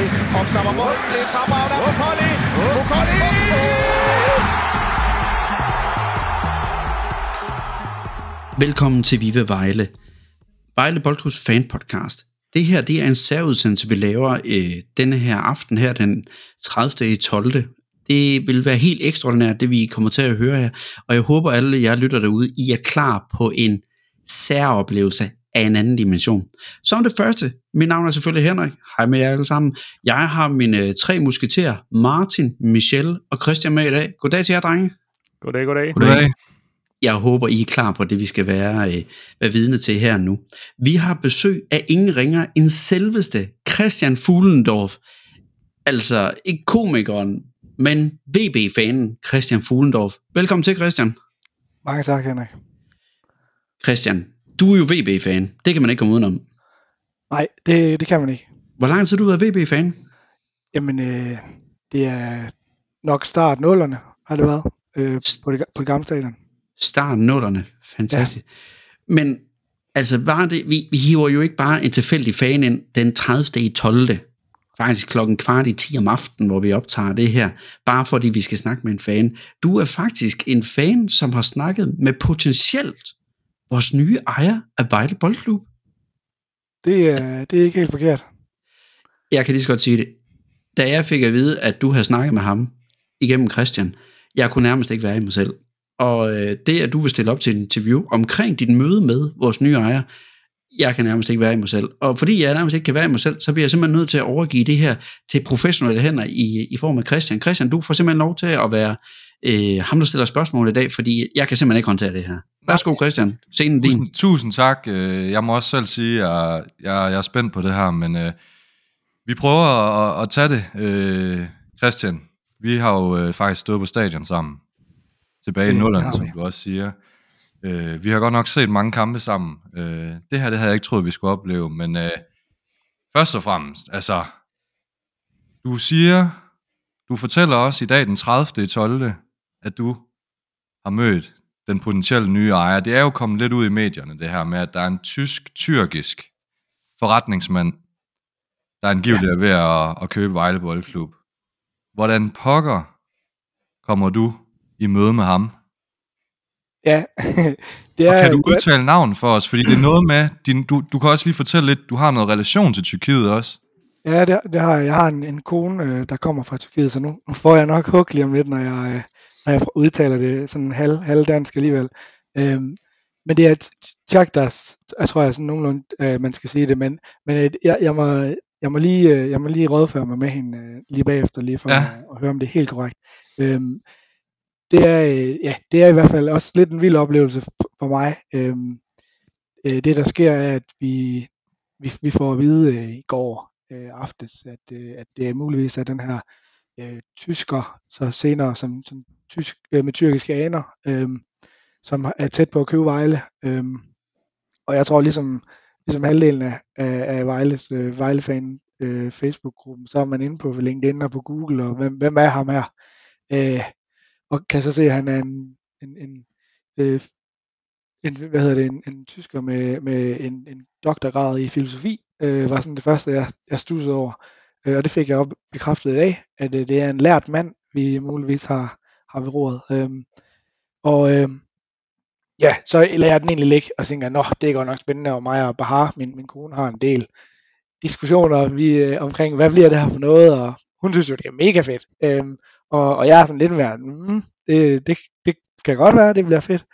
Mukoli. Opstopper mål. Det er fremragende af Mukoli. Velkommen til Vive Vejle. Vejle Boldklubs fan podcast. Det her det er en særudsendelse, vi laver øh, denne her aften her den 30. i 12. Det vil være helt ekstraordinært, det vi kommer til at høre her. Og jeg håber alle jer lytter derude, I er klar på en særoplevelse af en anden dimension. Som det første, mit navn er selvfølgelig Henrik. Hej med jer alle sammen. Jeg har mine øh, tre musketerer, Martin, Michelle og Christian med i dag. Goddag til jer, drenge. Goddag, goddag. Goddag. Jeg håber, I er klar på det, vi skal være, øh, være vidne til her nu. Vi har besøg af ingen ringer end selveste Christian Fuglendorf. Altså ikke komikeren, men VB-fanen Christian Fuglendorf. Velkommen til, Christian. Mange tak, Henrik. Christian, du er jo VB-fan. Det kan man ikke komme udenom. Nej, det, det kan man ikke. Hvor lang tid har du været VB-fan? Jamen, øh, det er nok start nullerne, har det været, øh, på, det, på det gamle stadion. Start nullerne. Fantastisk. Ja. Men altså, var det, vi, vi hiver jo ikke bare en tilfældig fan ind den 30. i 12. Faktisk klokken kvart i 10 om aftenen, hvor vi optager det her, bare fordi vi skal snakke med en fan. Du er faktisk en fan, som har snakket med potentielt vores nye ejer af Vejle Boldklub. Det, er, det er ikke helt forkert. Jeg kan lige så godt sige det. Da jeg fik at vide, at du havde snakket med ham igennem Christian, jeg kunne nærmest ikke være i mig selv. Og øh, det, at du vil stille op til en interview omkring dit møde med vores nye ejer, jeg kan nærmest ikke være i mig selv. Og fordi jeg nærmest ikke kan være i mig selv, så bliver jeg simpelthen nødt til at overgive det her til professionelle hænder i, i form af Christian. Christian, du får simpelthen lov til at være øh, ham, der stiller spørgsmål i dag, fordi jeg kan simpelthen ikke håndtere det her. Værsgo Christian, scenen din. Tusind, tusind tak. Øh, Jeg må også selv sige, at jeg, jeg, jeg er spændt på det her, men øh, vi prøver at, at tage det. Øh, Christian, vi har jo øh, faktisk stået på stadion sammen. Tilbage i nullerne, har som du også siger. Øh, vi har godt nok set mange kampe sammen. Øh, det her, det havde jeg ikke troet, vi skulle opleve, men øh, først og fremmest, altså, du siger, du fortæller os i dag den 30. i 12., at du har mødt den potentielle nye ejer. Det er jo kommet lidt ud i medierne, det her med, at der er en tysk-tyrkisk forretningsmand, der angiveligt er ved at, at købe Vejle Boldklub. Hvordan pokker kommer du i møde med ham? Ja, det Og er, kan du udtale navn for os? Fordi det er noget med, din, du, du kan også lige fortælle lidt, du har noget relation til Tyrkiet også. Ja, det, det har jeg. Jeg har en, en kone, øh, der kommer fra Tyrkiet, så nu, nu får jeg nok hug lige om lidt, når jeg, øh, når jeg udtaler det sådan halv, halvdansk alligevel. Øhm, men det er Tjakdas, jeg tror jeg sådan nogenlunde, øh, man skal sige det, men, men øh, jeg, jeg, må, jeg, må lige, øh, jeg må lige rådføre mig med hende øh, lige bagefter, lige for Ja. at, at høre, om det er helt korrekt. Øhm, det er, øh, ja, det er i hvert fald også lidt en vild oplevelse for, for mig. Øhm, øh, det der sker er, at vi, vi, vi får at vide øh, i går øh, aftes, at, øh, at det er muligvis er den her øh, tysker, så senere som, som tysk, øh, med tyrkiske aner, øh, som er tæt på at købe Vejle. Øh, og jeg tror ligesom, ligesom halvdelen af, af, Vejles øh, Vejle-fan øh, Facebook-gruppen, så er man inde på LinkedIn og på Google, og hvem, hvem er ham her? Øh, og kan så se, at han er en, en, en, øh, en hvad hedder det, en, en tysker med, med en, en doktorgrad i filosofi, øh, var sådan det første, jeg, jeg stussede over. Øh, og det fik jeg op bekræftet i dag, at øh, det er en lært mand, vi muligvis har, har ved roret. Øh, og øh, ja, så lader jeg den egentlig ligge og tænker, nå, det er godt nok spændende, og mig og Bahar, min, min kone, har en del diskussioner vi, øh, omkring, hvad bliver det her for noget, og hun synes jo, det er mega fedt. Øhm, og, og jeg er sådan lidt mere, mm, det, det, det kan godt være, det bliver fedt.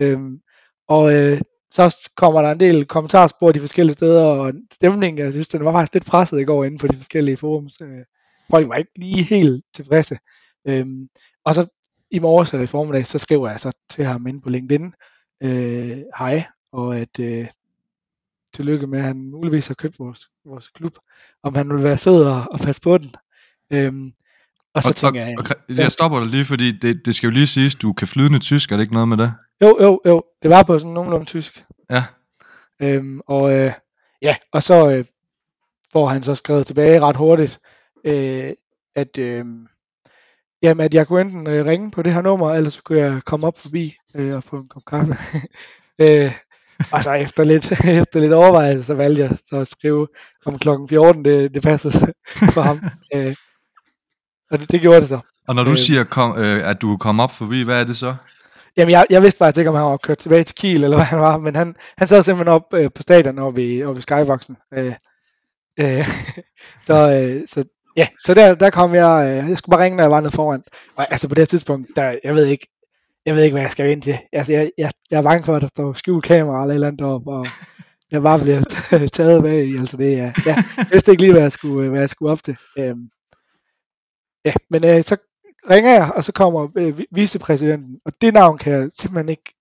Øhm, og øh, så kommer der en del kommentarspor de forskellige steder, og stemningen, jeg synes, den var faktisk lidt presset i går inde på de forskellige forums. Øh, folk var ikke lige helt tilfredse. Øhm, og så i morges eller i formiddag, så skriver jeg så til ham inde på LinkedIn, øh, hej, og at øh, tillykke med, at han muligvis har købt vores, vores klub, om han vil være sød og, og passe på den. Øhm, og så og, tænker og, jeg, og, jeg stopper dig lige, fordi det, det skal jo lige siges, du kan flydende tysk, er det ikke noget med det? jo, jo, jo, det var på sådan nogenlunde tysk. Ja. Øhm, og øh, ja, og så øh, får han så skrevet tilbage ret hurtigt, øh, at, øh, jamen, at jeg kunne enten øh, ringe på det her nummer, eller så kunne jeg komme op forbi øh, og få en kop kaffe. øh, altså efter lidt, efter lidt overvejelse, så valgte jeg så at skrive om klokken 14, det, det passede for ham. Øh, og det, det gjorde det så. Og når du Øh. siger, kom, øh, at du kom op forbi, hvad er det så? Jamen, jeg, jeg vidste faktisk ikke, om han var kørt tilbage til Kiel, eller hvad han var, men han, han sad simpelthen op øh, på stadion oppe ved, oppe ved Skyboxen. Øh, øh, så, øh, så, ja, så der, der kom jeg, øh, jeg skulle bare ringe, når jeg var nede foran. Og altså på det her tidspunkt, der, jeg ved ikke, jeg ved ikke, hvad jeg skal ind til. Altså, jeg, jeg, jeg er bange for, at der står skjult kamera eller et eller andet deroppe, og jeg bare bliver taget bag i. Altså, det er, ja, jeg vidste ikke lige, hvad jeg skulle, hvad jeg skulle op til. Øhm, ja, men øh, så ringer jeg, og så kommer øh, vi- vicepræsidenten, og det navn kan jeg simpelthen ikke,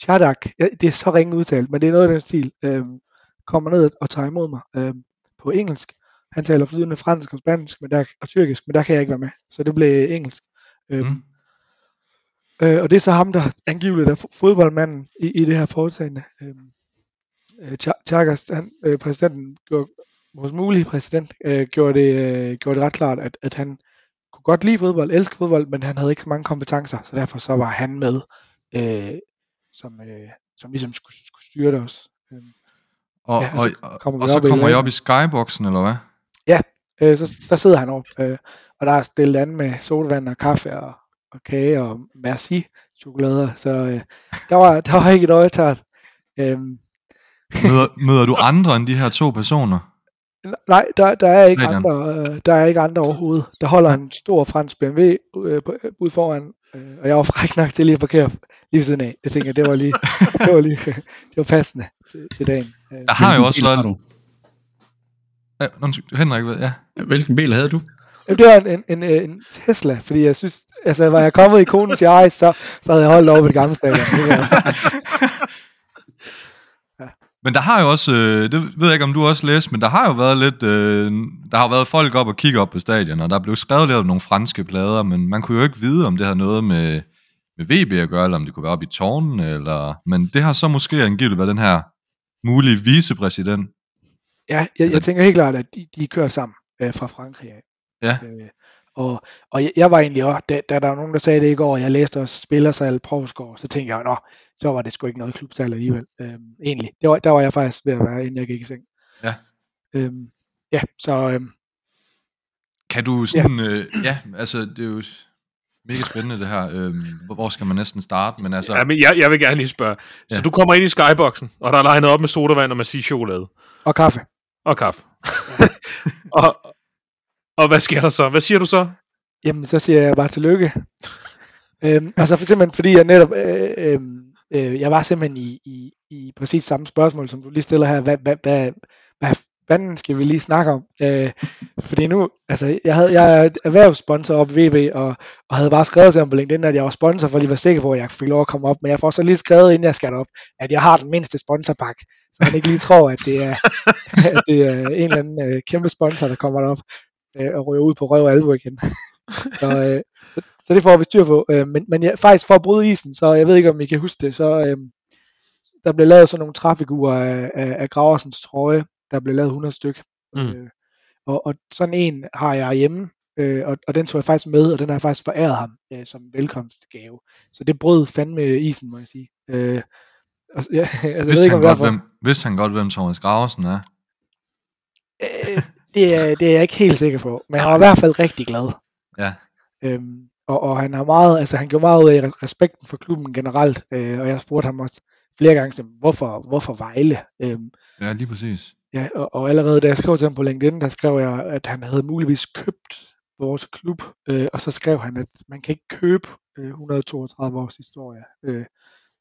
Chadak, ja, det er så ringe udtalt, men det er noget af den stil, øhm, kommer ned og tager imod mig øhm, på engelsk. Han taler flydende fransk og spansk men der, og tyrkisk, men der kan jeg ikke være med, så det blev engelsk. Øhm, Mm. Øh, og det er så ham, der angiveligt er fo- fodboldmanden i, i det her foretagende. Øh, Cha- Chagas, han, øh, præsidenten, gjorde, vores mulige præsident, øh, gjorde, det, øh, gjorde det ret klart, at, at han godt lide fodbold, elske fodbold, men han havde ikke så mange kompetencer, så derfor så var han med, øh, som, øh, som ligesom skulle, skulle styre det også. Øhm, Og, Ja, ja, og og, så og, kommer vi og så i kommer jeg lager. op i skyboxen, eller hvad? øh, så der sidder han op, øh, og der er stillet an med sodavand og kaffe og, og kage og merci chokolader, så øh, der, var, der var ikke et øje tørt. Øhm, Møder, møder du andre end de her to personer? Nej, der, der er ikke Stadion. andre, øh, der er ikke andre overhovedet. Der holder en stor fransk BMW øh, på- øh, ude foran, øh, og jeg var fræk nok til lige at parkere lige ved siden af. Jeg tænker, det var lige, det var lige, det var passende til, til dagen. Øh, Der har jo også været... du? Ja, Henrik, ja. Hvilken bil havde du? Jamen, det var en, en, en, en Tesla, fordi jeg synes, altså var jeg kommet i konens eje, så, så havde jeg holdt over ved det gamle stadion. Men der har jo også, øh, det ved jeg ikke, om du også læst, men der har jo været lidt, øh, der har været folk op og kigge op på stadion, og der blev skrevet lidt om nogle franske plader, men man kunne jo ikke vide, om det har noget med, med VB at gøre, eller om det kunne være op i tårnen, eller, men det har så måske angiveligt været den her mulige vicepræsident. Ja, jeg, jeg tænker helt klart, at de, de kører sammen øh, fra Frankrig af. Ja. Øh, og og jeg, jeg var egentlig også, da, da der var nogen, der sagde det i går, og jeg læste også Spillersal Provsgaard, så tænkte jeg, nå, så var det sgu ikke noget klubsal alligevel. Øhm, egentlig. Det var, der var jeg faktisk ved at være, inden jeg gik i seng. Ja. Øhm, ja, så øhm, Kan du sådan, ja, øh, ja altså det er jo mega spændende det her, øh, hvor- skal man næsten starte, men altså, Ja, men jeg, jeg vil gerne lige spørge. Så Ja. du kommer ind i skyboxen, og der er legnet op med sodavand og massig chokolade. og kaffe. Og kaffe. og, og hvad sker der så? Hvad siger du så? Jamen, så siger jeg bare tillykke. øhm, altså for simpelthen fordi jeg netop, øh, øh, øh, jeg var simpelthen i, i, i præcis samme spørgsmål, som du lige stiller her. Hvad, hvad, hvad, hvad fanden skal vi lige snakke om? Øh, fordi nu, altså jeg, havde, jeg er erhvervssponsor op i VB, og, og havde bare skrevet til ham på LinkedIn, at jeg var sponsor, for lige at være sikker på, at jeg fik lov at komme op. Men jeg får så lige skrevet, inden jeg skal op, at jeg har den mindste sponsorpakke, så han ikke lige tror, at det er, at det er en eller anden øh, kæmpe sponsor, der kommer derop øh, og ryger ud på røv og albu igen. så, øh, så, så det får vi styr på. Øh, men men ja, faktisk for at bryde isen, så jeg ved ikke, om I kan huske det, så øh, der blev lavet sådan nogle trafikuger af, af, af Graversens trøje. Der blev lavet 100 styk. Mm. Øh, og, og sådan en har jeg hjemme, øh, og, og den tog jeg faktisk med, og den har jeg faktisk foræret ham øh, som velkomstgave. Så det brød fandme isen, må jeg sige. Øh, og, ja, altså, jeg ved vidste, ikke, han godt, hvem, vidste han godt, hvem Thomas Graversen er? Øh, det, er, det er jeg ikke helt sikker på, men han var i hvert fald rigtig glad. Ja, Øhm, og, og han har meget, altså han gjorde meget ud af respekten for klubben generelt, øh, og jeg spurgte ham også flere gange, sådan, hvorfor, hvorfor Vejle? Øhm, ja lige præcis. ja, og, og allerede da jeg skrev til ham på LinkedIn, der skrev jeg, at han havde muligvis købt vores klub, øh, og så skrev han, at man kan ikke købe øh, 132 års historie. Øh,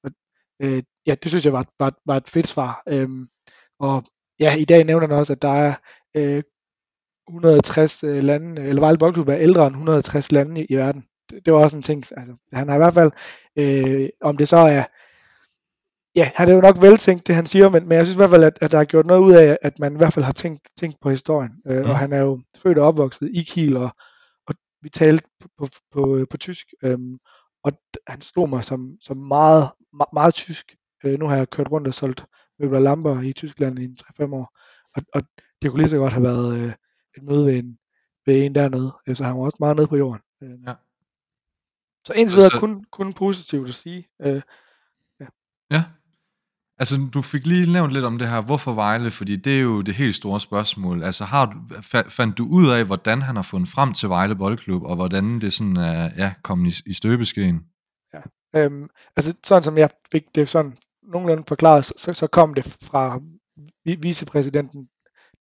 og, øh, ja, det synes jeg var, var, var et fedt svar. Øhm, og ja, i dag nævner han også, at der er øh, 160 øh, lande, eller Vejle Boldklub er ældre end 160 lande i, i verden. Det, var også en ting, altså, han har i hvert fald, øh, om det så er, ja, han er jo nok veltænkt, det han siger, men, men jeg synes i hvert fald, at, at der er gjort noget ud af, at man i hvert fald har tænkt, tænkt på historien. Øh, Mm. Og han er jo født og opvokset i Kiel, og, og vi talte på, på, på, på tysk, øhm, og han slog mig som, som meget, meget, meget tysk. Øh, nu har jeg kørt rundt og solgt møbler og lamper i Tyskland i 3-5 år, og, og det kunne lige så godt have været øh, et møde ved en, ved en dernede, øh, så han var også meget nede på jorden. Øh, Ja. Så indtil videre så- kun, kun positivt at sige. Øh, Ja. Altså, du fik lige nævnt lidt om det her, hvorfor Vejle, fordi det er jo det helt store spørgsmål. Altså, har du, fa- fandt du ud af, hvordan han har fundet frem til Vejle Boldklub, og hvordan det sådan er ja, kommet i, i støbeskeen? Øhm, altså sådan som jeg fik det sådan nogenlunde forklaret, så, så kom det fra vi- vicepræsidenten,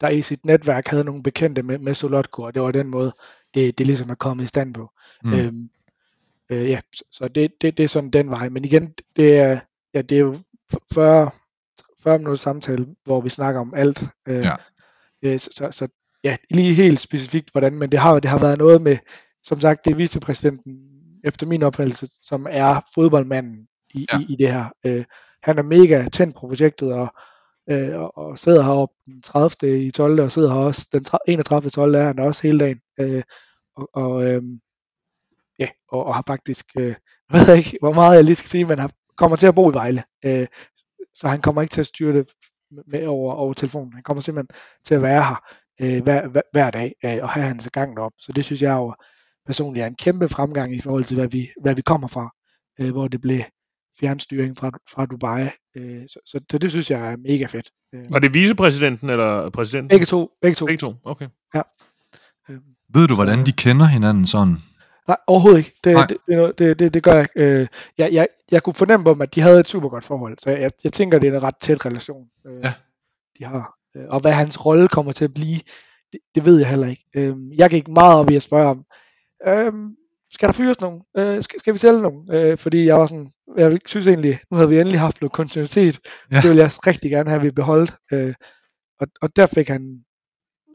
der i sit netværk havde nogle bekendte med, med Solotko, og det var den måde, det, det ligesom er kommet i stand på. Mm. Øhm, øh, ja, så- det, det, det er sådan den vej. Men igen, det er, ja, det er jo 40, 40 minutter samtale, hvor vi snakker om alt. Øh, Ja. øh, så, så, så ja, lige helt specifikt hvordan, men det har, det har været noget med, som sagt, det er vicepræsidenten, efter min opfattelse, som er fodboldmanden i, Ja. i, i det her. Øh, han er mega tændt på projektet, og, øh, og, og sidder heroppe den 30. i 12. og sidder her også den tre- 31. 12. er han også hele dagen. Øh, og, og, øh, ja, og, og har faktisk, øh, jeg ved ikke, hvor meget jeg lige skal sige, men har, kommer til at bo i Vejle. Øh, så han kommer ikke til at styre det med over, over telefonen. Han kommer simpelthen til at være her øh, hver, hver, hver dag øh, og have hans gang op. Så det synes jeg jo personligt er en kæmpe fremgang i forhold til, hvad vi, hvad vi kommer fra, øh, hvor det blev fjernstyring fra, fra Dubai. Øh, så, så, så det synes jeg er mega fedt. Øh, Var det vicepræsidenten eller præsidenten? begge to, begge to. Begge to, okay. Øh, Ved du, hvordan de kender hinanden sådan? Nej, overhovedet ikke. Det, Nej. det, det, det, det, det gør jeg ikke. Øh, jeg, jeg, jeg kunne fornemme dem, at de havde et super godt forhold, så jeg, jeg tænker, det er en ret tæt relation, øh, Ja. de har. Øh, Og hvad hans rolle kommer til at blive, det, det ved jeg heller ikke. Øh, jeg gik meget op i at spørge om, øh, skal der fyres nogen? Øh, skal, skal vi sælge nogen? Øh, fordi jeg var sådan, jeg synes egentlig, nu havde vi endelig haft noget kontinuitet, ja. det ville jeg rigtig gerne have, at vi beholdt. Øh, og, og der fik han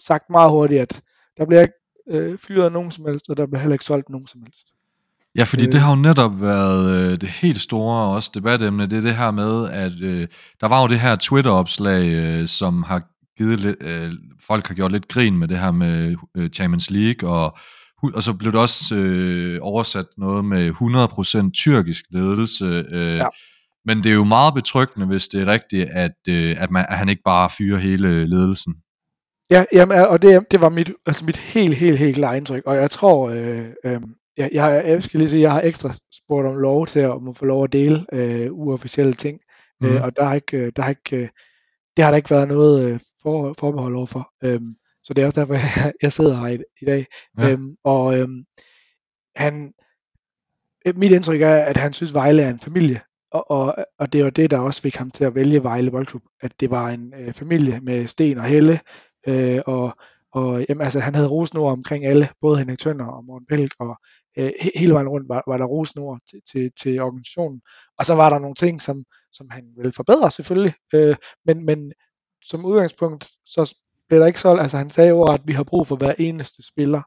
sagt meget hurtigt, at der bliver ikke øh, fyret nogen som helst, og der bliver heller ikke solgt nogen som helst. Ja, fordi Øh. det har jo netop været øh, det helt store også debatemne, det er det her med, at øh, der var jo det her Twitter-opslag, øh, som har givet lidt, øh, folk har gjort lidt grin med det her med øh, Champions League, og, og så blev det også øh, oversat noget med 100% tyrkisk ledelse. Øh, Ja. Men det er jo meget betryggende, hvis det er rigtigt, at, øh, at, man, at han ikke bare fyrer hele ledelsen. Ja, jamen, og det, det var mit, altså mit helt, helt, helt klare indtryk. Og jeg tror, øh, øh, jeg, jeg, jeg skal lige sige, jeg har ekstra spurgt om lov til at må få lov at dele øh, uofficielle ting. Mm. Mhm. Øh, og der har ikke, øh, der har ikke, øh, det har der ikke været noget øh, for, forbehold overfor. Øhm, så det er også derfor, jeg, jeg sidder her i, i dag. Ja. Ja. Øhm, og øhm, han, øh, mit indtryk er, at han synes, Vejle er en familie. Og, og, og det var det, der også fik ham til at vælge Vejle Boldklub. At det var en øh, familie med Sten og Helle. Øh, og og jamen, altså, han havde rosnord omkring alle, både Henrik Tønder og Morten Pelk, og øh, he- hele vejen rundt var, var der rosnord til, til, til organisationen. Og så var der nogle ting, som, som han ville forbedre selvfølgelig, øh, men, men som udgangspunkt, så blev der ikke solgt, altså han sagde jo, at vi har brug for hver eneste spiller,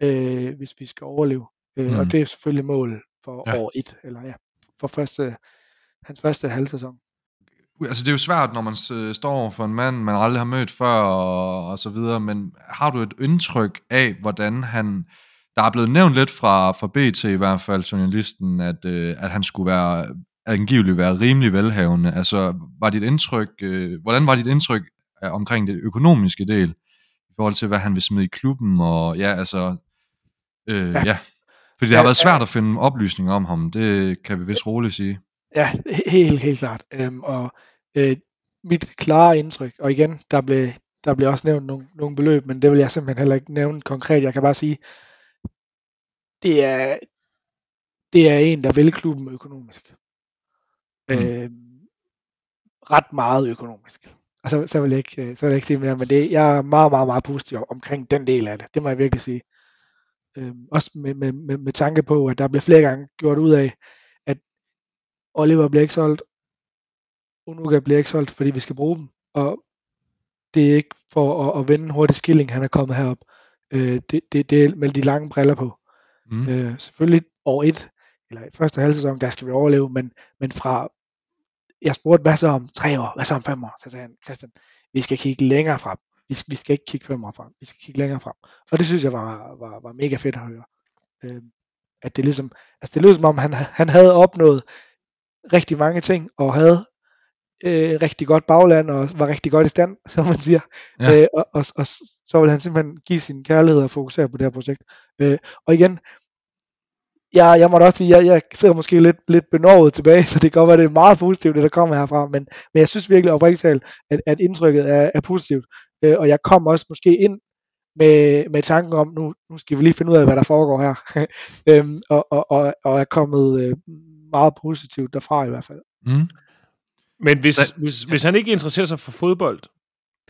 øh, hvis vi skal overleve. Øh, Mm. Og det er selvfølgelig målet for ja. år et, eller ja, for første, hans første halvsæson. Altså det er jo svært, når man øh, står over for en mand, man aldrig har mødt før og, og så videre, men har du et indtryk af, hvordan han... Der er blevet nævnt lidt fra, fra BT i hvert fald, journalisten, at, øh, at han skulle være angiveligt være rimelig velhavende. Altså, var dit indtryk, øh, hvordan var dit indtryk af, omkring det økonomiske del, i forhold til, hvad han vil smide i klubben, og ja, altså, øh, ja. Ja. Fordi det har været svært at finde oplysninger om ham, det kan vi vist roligt sige. Ja, he- helt, helt klart. Øhm, og øh, mit klare indtryk, og igen, der blev, der blev også nævnt nogle, nogle beløb, men det vil jeg simpelthen heller ikke nævne konkret. Jeg kan bare sige, det er, det er en, der vil klubben økonomisk. Mm. Øhm, ret meget økonomisk. Og så, så, vil jeg ikke, øh, så vil jeg ikke sige mere, men det, jeg er meget, meget, meget positiv omkring den del af det. Det må jeg virkelig sige. Øhm, også med, med, med, med tanke på, at der bliver flere gange gjort ud af, Oliver bliver ikke solgt, Unuka bliver ikke solgt, fordi vi skal bruge dem. Og det er ikke for at, at vende hurtigt skilling, han er kommet herop. Øh, det, det, det er med de lange briller på. Mm. Øh, selvfølgelig år et, eller i første halv sæson, der skal vi overleve, men, men fra, jeg spurgte, hvad så om tre år, hvad så om fem år? Så sagde han, Christian, vi skal kigge længere frem. Vi, vi skal ikke kigge fem år frem, vi skal kigge længere frem. Og det synes jeg var, var, var mega fedt at høre. Øh, at det ligesom, altså det lød som om, han, han havde opnået rigtig mange ting, og havde øh, rigtig godt bagland, og var rigtig godt i stand, som man siger. Ja. Øh, og, og, og, så vil han simpelthen give sin kærlighed og fokusere på det her projekt. Øh, og igen, jeg, jeg må da også sige, jeg, jeg sidder måske lidt, lidt benovet tilbage, så det kan godt være, det er meget positivt, det der kommer herfra, men, men jeg synes virkelig oprigtigt talt, at, at indtrykket er, er positivt, øh, og jeg kom også måske ind med, med tanken om, nu, nu skal vi lige finde ud af, hvad der foregår her, øhm, og, og, og, og er kommet øh, meget positivt derfra i hvert fald. Mm. Men hvis, hvis, hvis han ikke interesserer sig for fodbold...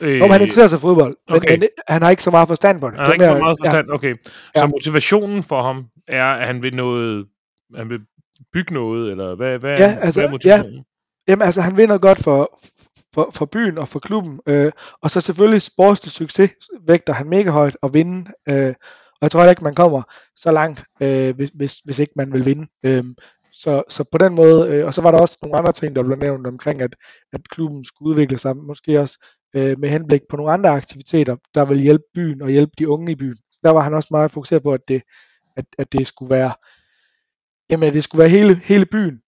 Øh, Nå, han interesserer sig for fodbold, men, okay. men han har ikke så meget forstand på det. han har ikke så meget ja, forstand, okay. Ja. Så motivationen for ham er, at han vil noget... Han vil bygge noget, eller hvad, hvad, Ja, altså, hvad er motivationen? Jamen altså, han vinder godt for, for, for byen og for klubben, øh, og så selvfølgelig sportslig succes vægter han mega højt at vinde, øh, og jeg tror heller ikke, man kommer så langt, øh, hvis, hvis, hvis ikke man vil vinde. Øh, så, så på den måde, øh, og så var der også nogle andre ting, der blev nævnt omkring, at, at klubben skulle udvikle sig, måske også øh, med henblik på nogle andre aktiviteter, der vil hjælpe byen og hjælpe de unge i byen. Så der var han også meget fokuseret på, at det, at, at det skulle være, jamen, at det skulle være hele, hele byen,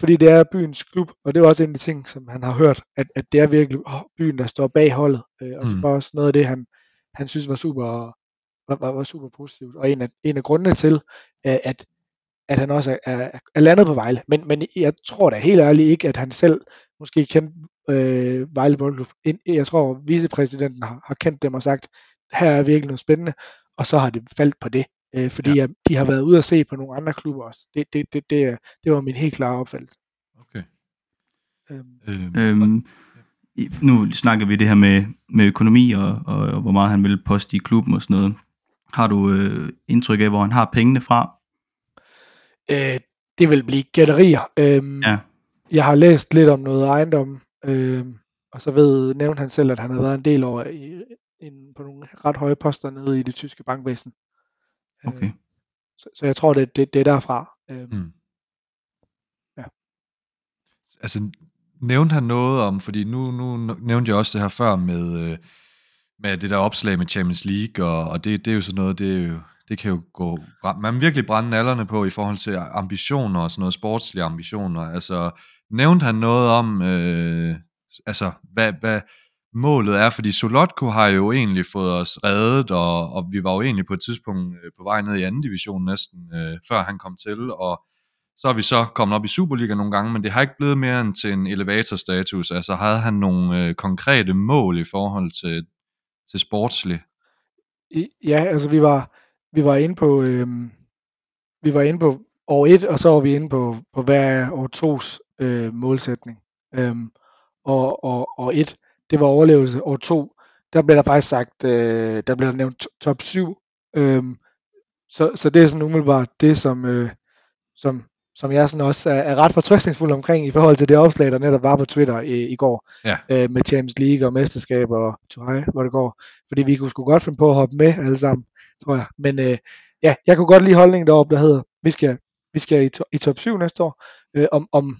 fordi det er byens klub, og det var også en af de ting, som han har hørt, at, at det er virkelig byen, der står bag holdet, øh, og mm. Det var også noget af det, han, han synes var super, var, var, var super positivt, og en af, en af grundene til, øh, at, at han også er, er, er landet på Vejle, men, men jeg tror da helt ærligt ikke, at han selv måske kendte øh, Vejle Boldklub. Ind- Jeg tror, vicepræsidenten har, har kendt dem og sagt, her er virkelig noget spændende, og så har det faldt på det, øh, fordi ja. de har været ude at se på nogle andre klubber også. Det, det, det, det, er- det var min helt klare opfattelse. Okay. Øhm, Øhm, Øhm, nu snakker vi det her med, med økonomi og, og, og hvor meget han vil poste i klubben og sådan noget. Har du øh, indtryk af, hvor han har pengene fra? Øh, det vil blive gætterier. Øhm, Ja. Jeg har læst lidt om noget ejendom, øhm, og så ved, nævnte han selv, at han har været en del over i, in, på nogle ret høje poster nede i det tyske bankvæsen. Øh, Okay. så, så jeg tror, det, det, det er derfra. Øhm, Mm. Ja. Altså, nævnte han noget om, fordi nu, nu nævnte jeg også det her før med, øh, med det der opslag med Champions League, og, og det, det er jo sådan noget, det, er jo, det kan jo gå, man virkelig brænde nallerne på i forhold til ambitioner og sådan noget, sportslige ambitioner. Altså, nævnte han noget om, øh, altså, hvad, hvad målet er, fordi Solotko har jo egentlig fået os reddet, og, og vi var jo egentlig på et tidspunkt øh, på vej ned i anden division næsten, øh, før han kom til, og så er vi så kommet op i Superliga nogle gange, men det har ikke blevet mere end til en elevatorstatus. Altså havde han nogle øh, konkrete mål i forhold til, til sportslig? Ja, altså vi var, vi var inde på, øhm, vi var inde på år 1, og så var vi inde på, på hver år tos øh, målsætning. Øhm, og, og, og 1, det var overlevelse. År 2, der blev der faktisk sagt, øh, der blev der nævnt to- top 7. Øhm, så, så det er sådan umiddelbart det, som, øh, som, som jeg sådan også er, er ret fortrøstningsfuld omkring i forhold til det opslag, der netop var på Twitter i, i går Ja. øh, med Champions League og mesterskab og Tuhai, hvor det går. Fordi vi kunne sgu godt finde på at hoppe med alle sammen, tror jeg. Men øh, ja, jeg kunne godt lide holdningen deroppe, der hedder, vi skal, vi skal i, to, i top 7 næste år. Øh, om, om,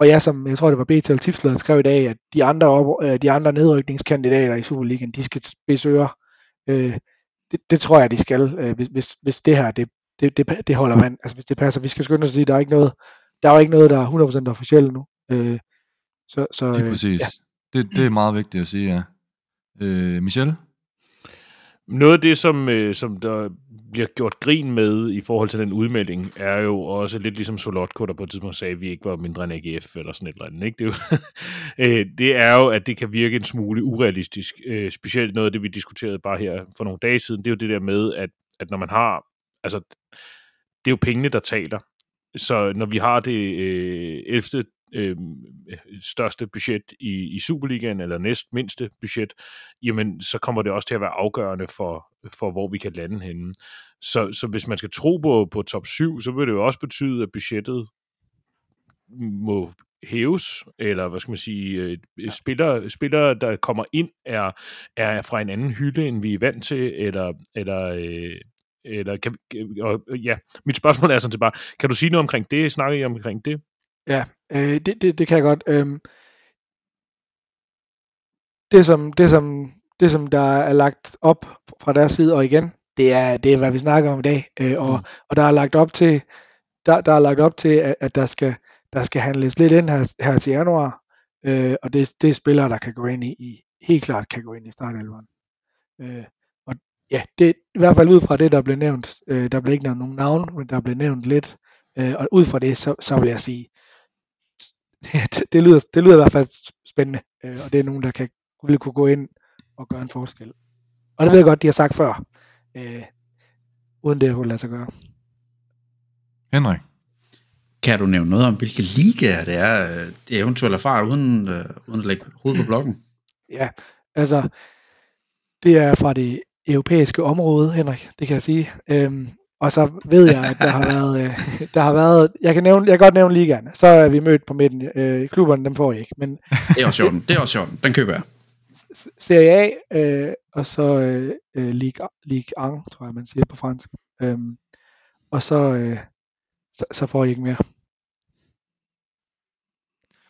og jeg, som jeg tror, det var BT eller Tipsbladet, skrev i dag, at de andre, op, øh, de andre nedrykningskandidater i Superligaen, de skal ører. Øh, det, det, tror jeg, de skal, øh, hvis, hvis, hvis det her, det, det, det, det holder vand. Altså hvis det passer, vi skal skynde os at sige, der er ikke noget, der er jo ikke noget, der er 100% officielt nu. Øh, så, så, Lige øh, præcis. ja. Det, det er meget vigtigt at sige, ja. Øh, Michel? Noget af det, som, øh, som der bliver gjort grin med i forhold til den udmelding, er jo også lidt ligesom Solotko, der på et tidspunkt sagde, at vi ikke var mindre end AGF eller sådan et eller andet. Ikke? Det, er jo, øh, det er jo, at det kan virke en smule urealistisk. Øh, specielt noget af det, vi diskuterede bare her for nogle dage siden, det er jo det der med, at, at når man har, altså det er jo pengene, der taler. Så når vi har det øh, 11. Øh, største budget i, i Superligaen, eller næst mindste budget, jamen så kommer det også til at være afgørende for, for hvor vi kan lande henne. Så, så hvis man skal tro på, på top 7, så vil det jo også betyde, at budgettet må hæves, eller hvad skal man sige, øh, spillere, spillere der kommer ind, er, er fra en anden hylde, end vi er vant til, eller, eller, øh, eller kan, og, ja, mit spørgsmål er sådan set bare, kan du sige noget omkring det? Snakker I omkring det? Ja, øh, det, det, det kan jeg godt. Øhm, det, som, det, som, det, som der er lagt op fra deres side, og igen, det er, det er hvad vi snakker om i dag, øh, og, mm. og der er lagt op til, der, der er lagt op til, at, at der, skal, der skal handles lidt ind her, her til januar, øh, og det, det er spillere, der kan gå ind i, i helt klart kan gå ind i startelveren. Øh, og ja, det i hvert fald ud fra det, der blev nævnt, øh, der blev ikke nævnt nogen navn, men der blev nævnt lidt, øh, og ud fra det, så, så vil jeg sige, det, det, lyder, det lyder i hvert fald spændende, øh, og det er nogen, der kan, ville kunne gå ind og gøre en forskel. Og det ved jeg godt, de har sagt før, øh, uden det kunne lade sig gøre. Henrik? Kan du nævne noget om, hvilke ligaer det er, øh, det eventuelt erfarer, uden, øh, uden at lægge hovedet på blokken? Ja, altså, det er fra det europæiske område, Henrik, det kan jeg sige. Øhm, og så ved jeg, at der har været, øh, der har været jeg, kan nævne, jeg kan godt nævne ligaerne. Så er vi mødt på midten. Øh, klubberne, dem får jeg ikke. Men, det er også sjovt. Det er også sjovt. Den køber jeg. Serie A, øh, og så øh, øh Ligue, Ligue 1, tror jeg, man siger på fransk. Øhm, og så, øh, så, så får jeg ikke mere.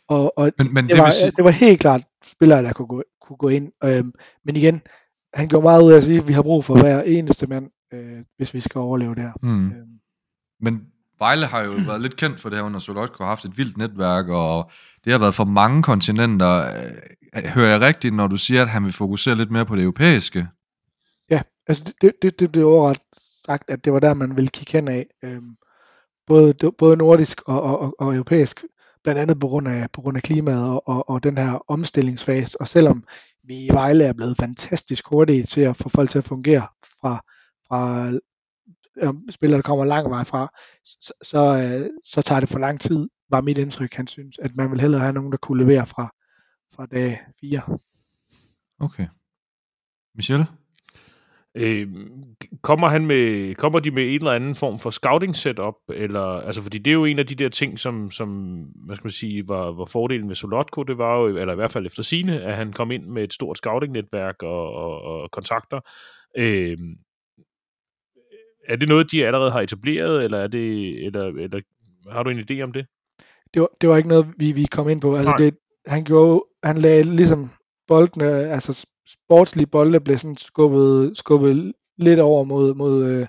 Og, og men, men det, det, var, sige... det var helt klart spillere, der kunne gå, kunne gå ind. Øhm, men igen, han gjorde meget ud af at sige, at vi har brug for hver eneste mand, øh, hvis vi skal overleve der. Mm. Øhm. Men Vejle har jo været lidt kendt for det her under Solotko, har haft et vildt netværk, og det har været for mange kontinenter. Øh, hører jeg rigtigt, når du siger, at han vil fokusere lidt mere på det europæiske? Ja, altså det, det, det blev overret sagt, at det var der, man ville kigge hen af. Øhm, både, både nordisk og, og, og, og europæisk, blandt andet på grund af, på grund af klimaet og, og, og den her omstillingsfase. Og selvom vi i Vejle er blevet fantastisk hurtige til at få folk til at fungere fra, fra øh, spillere, der kommer lang vej fra, så, så, øh, så tager det for lang tid, var mit indtryk, han synes, at man vil hellere have nogen, der kunne levere fra, fra dag 4. Okay. Michelle? Øh, kommer, han med, kommer de med en eller anden form for scouting setup? Eller, altså, fordi det er jo en af de der ting, som, som hvad skal man sige, var, var fordelen med Solotko, det var jo, eller i hvert fald efter sine, at han kom ind med et stort scouting-netværk og, og, og kontakter. Øh, er det noget, de allerede har etableret, eller, er det, eller, eller har du en idé om det? Det var, det var ikke noget, vi, vi kom ind på. Altså, det, han, gjorde, han lagde ligesom boldene, altså sportslige bolde blev sådan skubbet, skubbet lidt over mod, mod øh,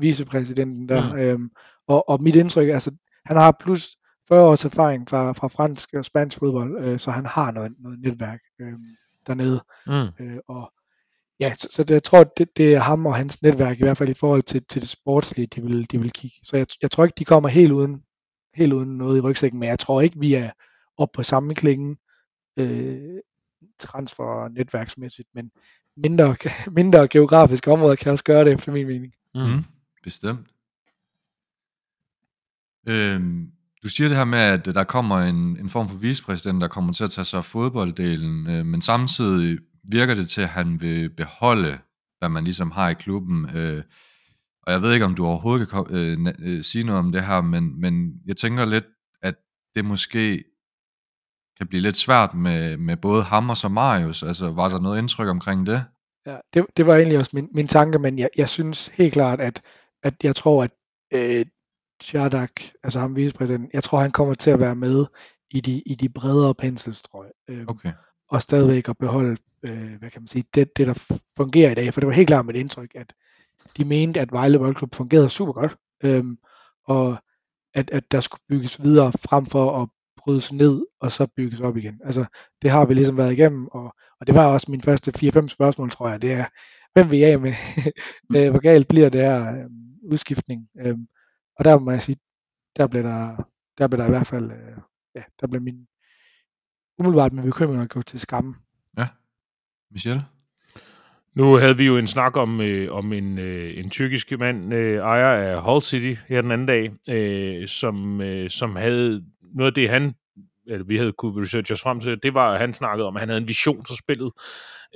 vicepræsidenten der. Mm. Øhm, og, og mit indtryk, altså han har plus 40 års erfaring fra, fra fransk og spansk fodbold, øh, så han har noget, noget netværk øh, dernede. Mm. Øh, og ja, så, så det, jeg tror, det, det er ham og hans netværk, i hvert fald i forhold til, til det sportslige, de vil, de vil kigge. Så jeg, jeg tror ikke, de kommer helt uden, helt uden noget i rygsækken, men jeg tror ikke, vi er oppe på samme klingen øh, transfer netværksmæssigt, men mindre, mindre geografiske områder kan også gøre det, efter min mening. Mm, bestemt. Øhm, du siger det her med, at der kommer en, en form for vicepræsident, der kommer til at tage sig af fodbolddelen, øh, men samtidig virker det til, at han vil beholde, hvad man ligesom har i klubben. Øh, og jeg ved ikke, om du overhovedet kan øh, øh, sige noget om det her, men, men jeg tænker lidt, at det måske kan blive lidt svært med, med både ham og så Marius. Altså, var der noget indtryk omkring det? Ja, det, det var egentlig også min, min tanke, men jeg, jeg synes helt klart, at, at jeg tror, at øh, Shadak, altså ham vicepræsidenten, jeg tror, han kommer til at være med i de, i de bredere penselstrøg. Øh, okay. Og stadigvæk at beholde, øh, hvad kan man sige, det, det, der fungerer i dag. For det var helt klart mit indtryk, at de mente, at Vejle Boldklub fungerede super godt. Øh, og at, at der skulle bygges videre frem for at brydes ned og så bygges op igen. Altså, det har vi ligesom været igennem, og, og det var også min første 4-5 spørgsmål, tror jeg. Det er, hvem vi er af med? Øh, hvor galt bliver det her øh, udskiftning? Øh, og der må jeg sige, der blev der, der blev der i hvert fald, øh, ja, der blev min umiddelbart med bekymringer gået til skamme. Ja. Michel? Nu havde vi jo en snak om, øh, om en, øh, en tyrkisk mand, øh, ejer af Hull City her den anden dag, øh, som, øh, som havde noget af det, han eller vi havde kunne researche os frem til, det var, at han snakkede om, at han havde en vision for spillet.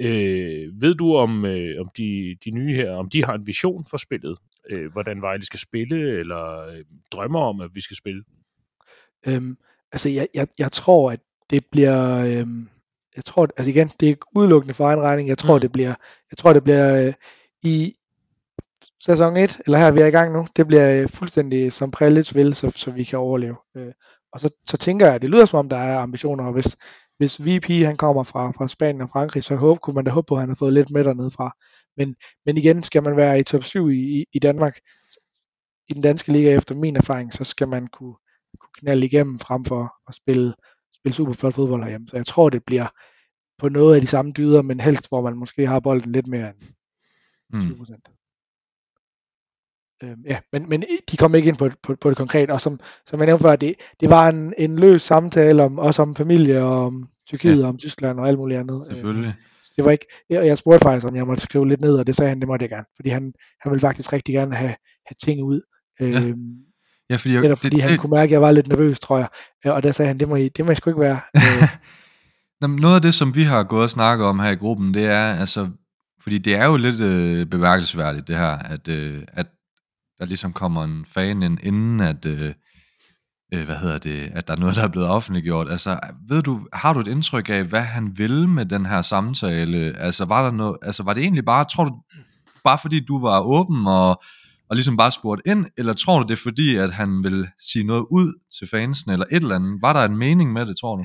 Øh, ved du om, øh, om de, de nye her, om de har en vision for spillet? Øh, hvordan Vejle skal spille, eller øh, drømmer om, at vi skal spille? Øhm, altså, jeg, jeg, jeg tror, at det bliver... Øhm, jeg tror, altså igen, det er udelukkende for egen regning. Jeg tror, mm. det bliver, jeg tror, det bliver øh, i sæson 1, eller her vi er i gang nu, det bliver øh, fuldstændig som Prelitz vil, så, så vi kan overleve. Øh, og så, så tænker jeg, at det lyder som om, der er ambitioner, og hvis, hvis VP han kommer fra, fra Spanien og Frankrig, så håb, kunne man da håbe på, at han har fået lidt med dernede fra. Men, men igen, skal man være i top 7 i, i Danmark, i den danske liga efter min erfaring, så skal man kunne, kunne knalde igennem frem for at spille, spille super flot fodbold herhjemme. Så jeg tror, det bliver på noget af de samme dyder, men helst hvor man måske har bolden lidt mere end, Mm. 20 procent. Øhm, ja, men, men de kom ikke ind på, på, på det konkrete, og som, som jeg nævnte før, det, det var en, en løs samtale om, også om familie, og om Tyrkiet, Ja. og om Tyskland og alt muligt andet. Øh, Selvfølgelig. det var ikke, jeg, jeg spurgte faktisk, om jeg måtte skrive lidt ned, og det sagde han, det måtte jeg gerne, fordi han, han ville faktisk rigtig gerne have, have ting ud. Ja. Ja, fordi, Netop fordi det, han det, kunne mærke, at jeg var lidt nervøs, tror jeg. Øh, Og der sagde han, det må I, det må I sgu ikke være. Noget af det, som vi har gået og snakket om her i gruppen, det er, altså, fordi det er jo lidt øh, bemærkelsesværdigt, det her, at, øh, at der ligesom kommer en fan ind, inden at, øh, øh, hvad hedder det, at der er noget, der er blevet offentliggjort. Altså, ved du, har du et indtryk af, hvad han vil med den her samtale? Altså, var der noget, altså, var det egentlig bare, tror du, bare fordi du var åben og, og ligesom bare spurgt ind, eller tror du det er fordi, at han vil sige noget ud til fansen, eller et eller andet? Var der en mening med det, tror du?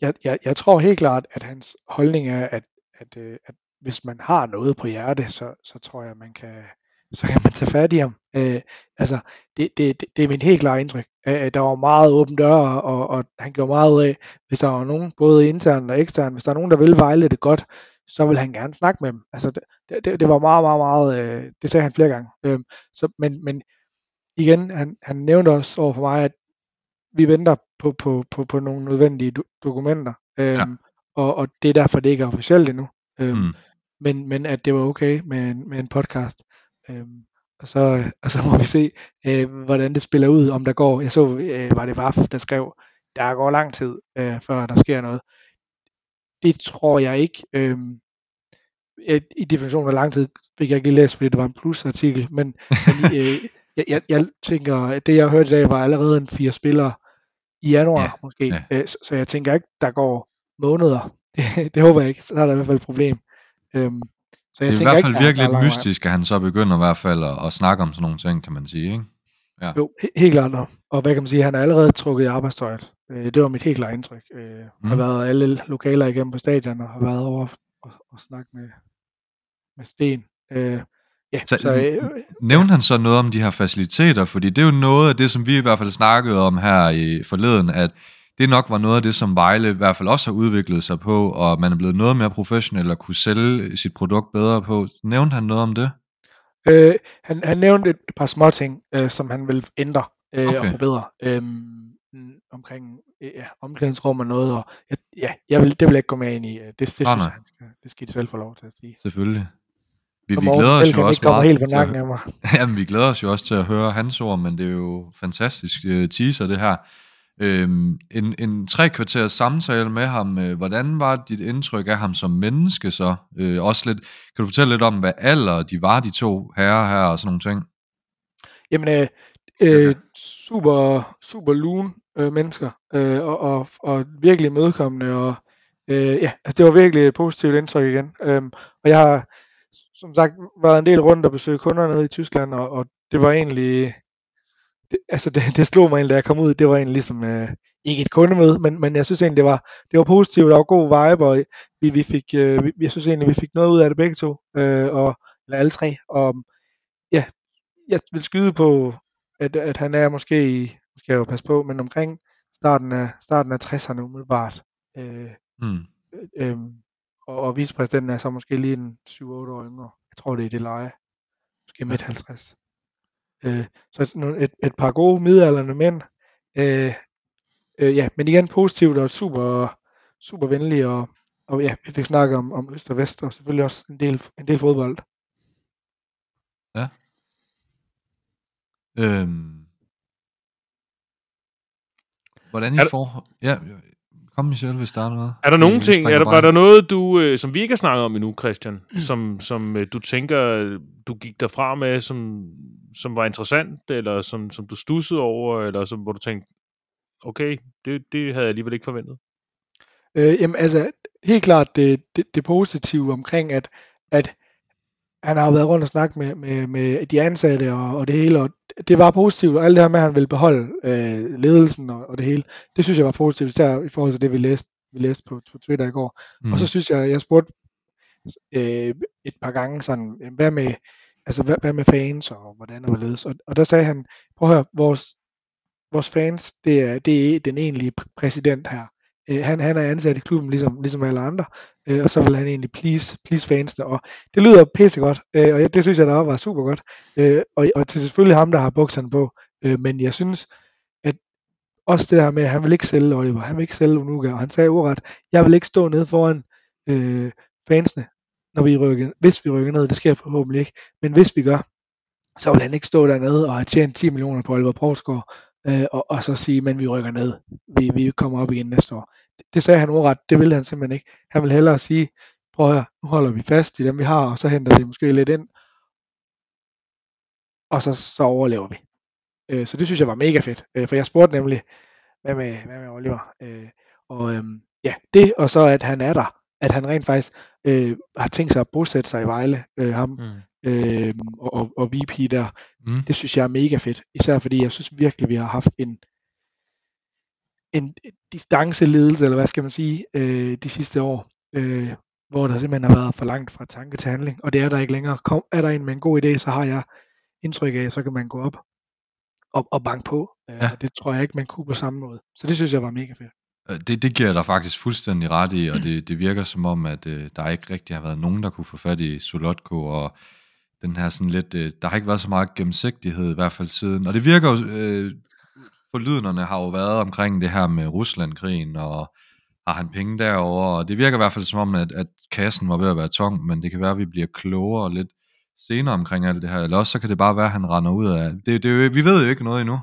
jeg, jeg, jeg tror helt klart, at hans holdning er, at, at, øh, at hvis man har noget på hjerte, så, så tror jeg, man kan, så kan man tage fat i ham. Øh, altså, det, det, det, det er min helt klare indtryk. Øh, øh der var meget åbent døre, og, og han gjorde meget ud af, hvis der var nogen, både internt og eksternt, hvis der er nogen, der vil Vejle det godt, så vil han gerne snakke med dem. Altså, det, det, det var meget, meget, meget, øh, det sagde han flere gange. Øh, så, men, men igen, han, han nævnte også over for mig, at vi venter på, på, på, på nogle nødvendige do- dokumenter, øhm, Ja. og, og det er derfor, det ikke er officielt endnu. Øhm, Mm. men, men at det var okay med en, med en podcast. Øhm, og, så, og så må vi se, øh, hvordan det spiller ud, om der går. Jeg så, øh, var det VAF, der skrev, der går lang tid, øh, før der sker noget. Det tror jeg ikke. Øhm, et, I definitionen af lang tid fik jeg ikke lige læst, fordi det var en plusartikel, men, men øh, jeg, jeg, jeg tænker, at det jeg hørte i dag var allerede en fire spillere i januar Ja, måske, ja. Øh, så, så jeg tænker ikke, der går måneder. Det, det håber jeg ikke, så er der i hvert fald et problem. Øhm, så jeg Det er i tænker hvert fald ikke, der- virkelig der er mystisk, at han så begynder i hvert fald at, at snakke om sådan nogle ting, kan man sige, ikke? Jo, he- helt klart. Og, hvad kan man sige, han er allerede trukket i arbejdstøjet. Øh, det var mit helt klare indtryk. Øh, mm. Har Mm. været alle lokaler igennem på stadion, og har været over og, og snakke med, med Sten. Øh, ja, Så, så, så øh, Nævnte han så noget om de her faciliteter? Fordi det er jo noget af det, som vi i hvert fald snakkede om her i forleden, at det nok var noget af det, som Vejle i hvert fald også har udviklet sig på, og man er blevet noget mere professionel og kunne sælge sit produkt bedre på. Nævnte han noget om det? Øh, han, han nævnte et par små ting, øh, som han vil ændre øh, okay. og forbedre mm, omkring øh, ja, omklædningsrum og noget. Og, ja, jeg vil, det vil jeg ikke gå med ind i. Øh, Det, det, Nej, synes han det skal de selv få lov til at sige. Selvfølgelig. Vi, vi glæder os jo også meget helt på nakken af mig. Jamen, vi glæder os jo også til at høre hans ord, men det er jo fantastisk uh, teaser, det her. Øhm, en, en tre kvarters samtale med ham. Øh, hvordan var dit indtryk af ham som menneske så? Øh, også lidt, kan du fortælle lidt om, hvad alder de var, de to herrer her og sådan nogle ting? Jamen, øh, øh, super, super lune øh, mennesker, øh, og, og, og virkelig medkommende, og øh, ja, altså det var virkelig et positivt indtryk igen. Øhm, og jeg har, som sagt, været en del rundt og besøgt kunder nede i Tyskland, og, og det var egentlig, det, altså det, det slog mig egentlig, da jeg kom ud, det var egentlig ligesom, øh, ikke et kundemøde, men, men jeg synes egentlig, det var, det var positivt, der var god vibe, og vi, vi fik, øh, vi, jeg synes egentlig, vi fik noget ud af det begge to, øh, og, eller alle tre, og ja, jeg vil skyde på, at, at han er måske i, skal jeg jo passe på, men omkring starten af, starten af 60'erne umiddelbart. Øh, Hmm. øh, og, og vicepræsidenten er så måske lige en 7-8 år yngre. Jeg tror, det er det leje. Måske midt 50. Øh, så et, et par gode midalderne mænd. Øh, øh, ja, men igen positivt og super, super venlig. Og, og ja, vi fik snakket om, om øst og vest, og selvfølgelig også en del, en del fodbold. Øhm. Hvordan i Er forhold... Ja, kom Michelle, hvis der er noget. Er der nogle Vi ting, er der, bare var der noget, du, øh, som vi ikke har snakket om endnu, Christian, som, som øh, du tænker, du gik derfra med, som, som var interessant, eller som, som du stussede over, eller som, hvor du tænkte, okay, det, det havde jeg alligevel ikke forventet? Øh, jamen altså, helt klart det, det, det positive omkring, at, at han har været rundt og snakket med, med, med de ansatte og, og det hele, og det var positivt, og alt det her med, at han ville beholde øh, ledelsen og, og det hele, det synes jeg var positivt, især i forhold til det, vi læste, vi læste på, på Twitter i går. Mm. Og så synes jeg, jeg spurgte øh, et par gange sådan, hvad med, altså, hvad, hvad med fans og hvordan og hvorledes, og, og der sagde han, prøv at høre, vores, vores fans, det er, det er den egentlige pr- præsident her. Øh, han, han er ansat i klubben ligesom, ligesom alle andre, øh, og så vil han egentlig please, please fansene, og det lyder pissegodt, øh, og det synes jeg der også var super godt, øh, og, og til selvfølgelig ham, der har bukserne på, øh, men jeg synes, at også det der med, at han vil ikke sælge Oliver, han vil ikke sælge Unuka, og han sagde uret, jeg vil ikke stå nede foran øh, fansene, når vi rykker, hvis vi rykker ned, det sker forhåbentlig ikke, men hvis vi gør, så vil han ikke stå dernede og have tjent 10 millioner på Oliver Provsgaard, øh, og, og så sige, men vi rykker ned, vi, vi kommer op igen næste år. Det, det sagde han ordret, det ville han simpelthen ikke. Han vil hellere sige, prøv at høre, nu holder vi fast i dem vi har, og så henter vi måske lidt ind, og så, så overlever vi. Øh, så det synes jeg var mega fedt, øh, for jeg spurgte nemlig, hvad med, hvad med Oliver? Øh, og øh, ja, det, og så at han er der, at han rent faktisk øh, har tænkt sig at bosætte sig i Vejle, øh, ham mm øh, og, og VP der, mm. det synes jeg er mega fedt, især fordi jeg synes virkelig, vi har haft en, en distanceledelse, eller hvad skal man sige, øh, de sidste år, øh, hvor der simpelthen har været for langt fra tanke til handling, og det er der ikke længere. Kom, er der en med en god idé, så har jeg indtryk af, så kan man gå op og, og banke på. Øh, ja. Det tror jeg ikke, man kunne på samme måde. Så det synes jeg var mega fedt. Øh, det, det giver der faktisk fuldstændig ret i, og det, det virker som om, at øh, der ikke rigtig har været nogen, der kunne få fat i Solotko, og den her sådan lidt, øh, der har ikke været så meget gennemsigtighed i hvert fald siden, og det virker jo, øh, forlydenderne har jo været omkring det her med Ruslandkrigen, og har han penge derover og det virker i hvert fald som om, at, at kassen var ved at være tom, men det kan være, at vi bliver klogere lidt senere omkring alt det her, eller også så kan det bare være, at han render ud af, det, det, vi ved jo ikke noget endnu.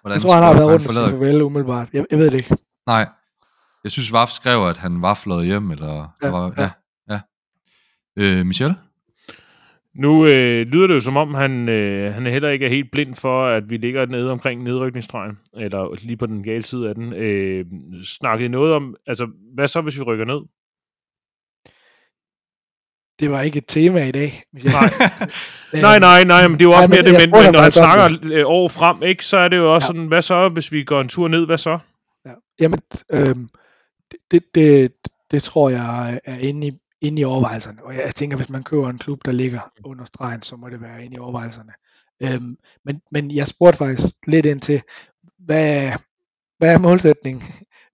Hvordan jeg tror, han har været rundt og farvel umiddelbart. Jeg, jeg ved det ikke. Nej, jeg synes, Vaf skrev, at han var flået hjem, eller... Ja, var, ja. ja. Øh, Michel? Nu øh, lyder det jo som om, han, øh, han heller ikke er helt blind for, at vi ligger nede omkring nedrykningsstregen, eller lige på den gale side af den. Øh, snakkede noget om, altså, hvad så, hvis vi rykker ned? Det var ikke et tema i dag. Nej. nej, nej, nej, men det er jo også mere det, men, men når han snakker øh, år frem, ikke, så er det jo også ja. sådan, hvad så, hvis vi går en tur ned, hvad så? Ja. Jamen, øh, det, det, det tror jeg er inde i, inde i overvejelserne. Og jeg tænker, hvis man køber en klub, der ligger under stregen, så må det være inde i overvejelserne. Øhm, men, men jeg spurgte faktisk lidt ind til, hvad, hvad er målsætningen?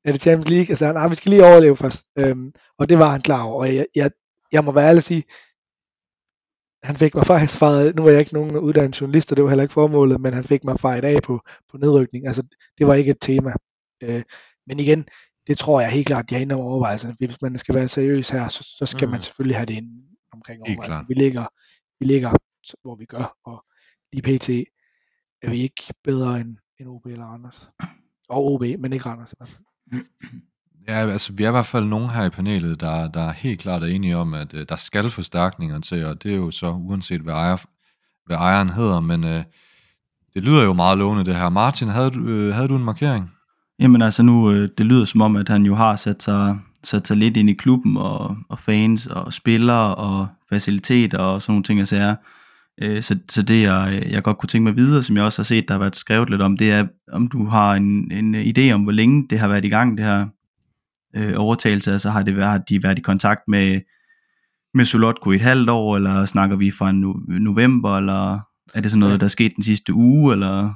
Er det Champions League? Altså, nej, vi skal lige overleve først. Øhm, og det var han klar over. Og jeg, jeg, jeg må være ærlig at sige, han fik mig faktisk fejret, nu var jeg ikke nogen uddannet journalist, og det var heller ikke formålet, men han fik mig fejret af på, på nedrykning. Altså, det var ikke et tema. Øh, men igen, det tror jeg helt klart, de har inde over overvejelserne. Hvis man skal være seriøs her, så, så skal mm. man selvfølgelig have det inde omkring overvejelserne. Vi ligger, vi ligger, hvor vi gør, og lige pt. er vi ikke bedre end, end OB eller Anders. Og OB, men ikke Randers i hvert fald. Ja, altså vi er i hvert fald nogen her i panelet, der, der er helt klart er enige om, at uh, der skal forstærkninger til, og det er jo så uanset hvad, ejer, hvad ejeren hedder, men uh, det lyder jo meget lovende det her. Martin, havde du, uh, havde du en markering? Jamen altså nu, øh, det lyder som om, at han jo har sat sig, sat sig lidt ind i klubben, og, og fans, og spillere, og faciliteter, og sådan nogle ting og sager. Øh, så, så det, jeg, jeg godt kunne tænke mig videre, som jeg også har set, der har været skrevet lidt om, det er, om du har en, en idé om, hvor længe det har været i gang, det her øh, overtagelse. Altså har, det været, har de været i kontakt med, med Solotko i et halvt år, eller snakker vi fra no, november, eller er det sådan noget, der er sket den sidste uge, eller...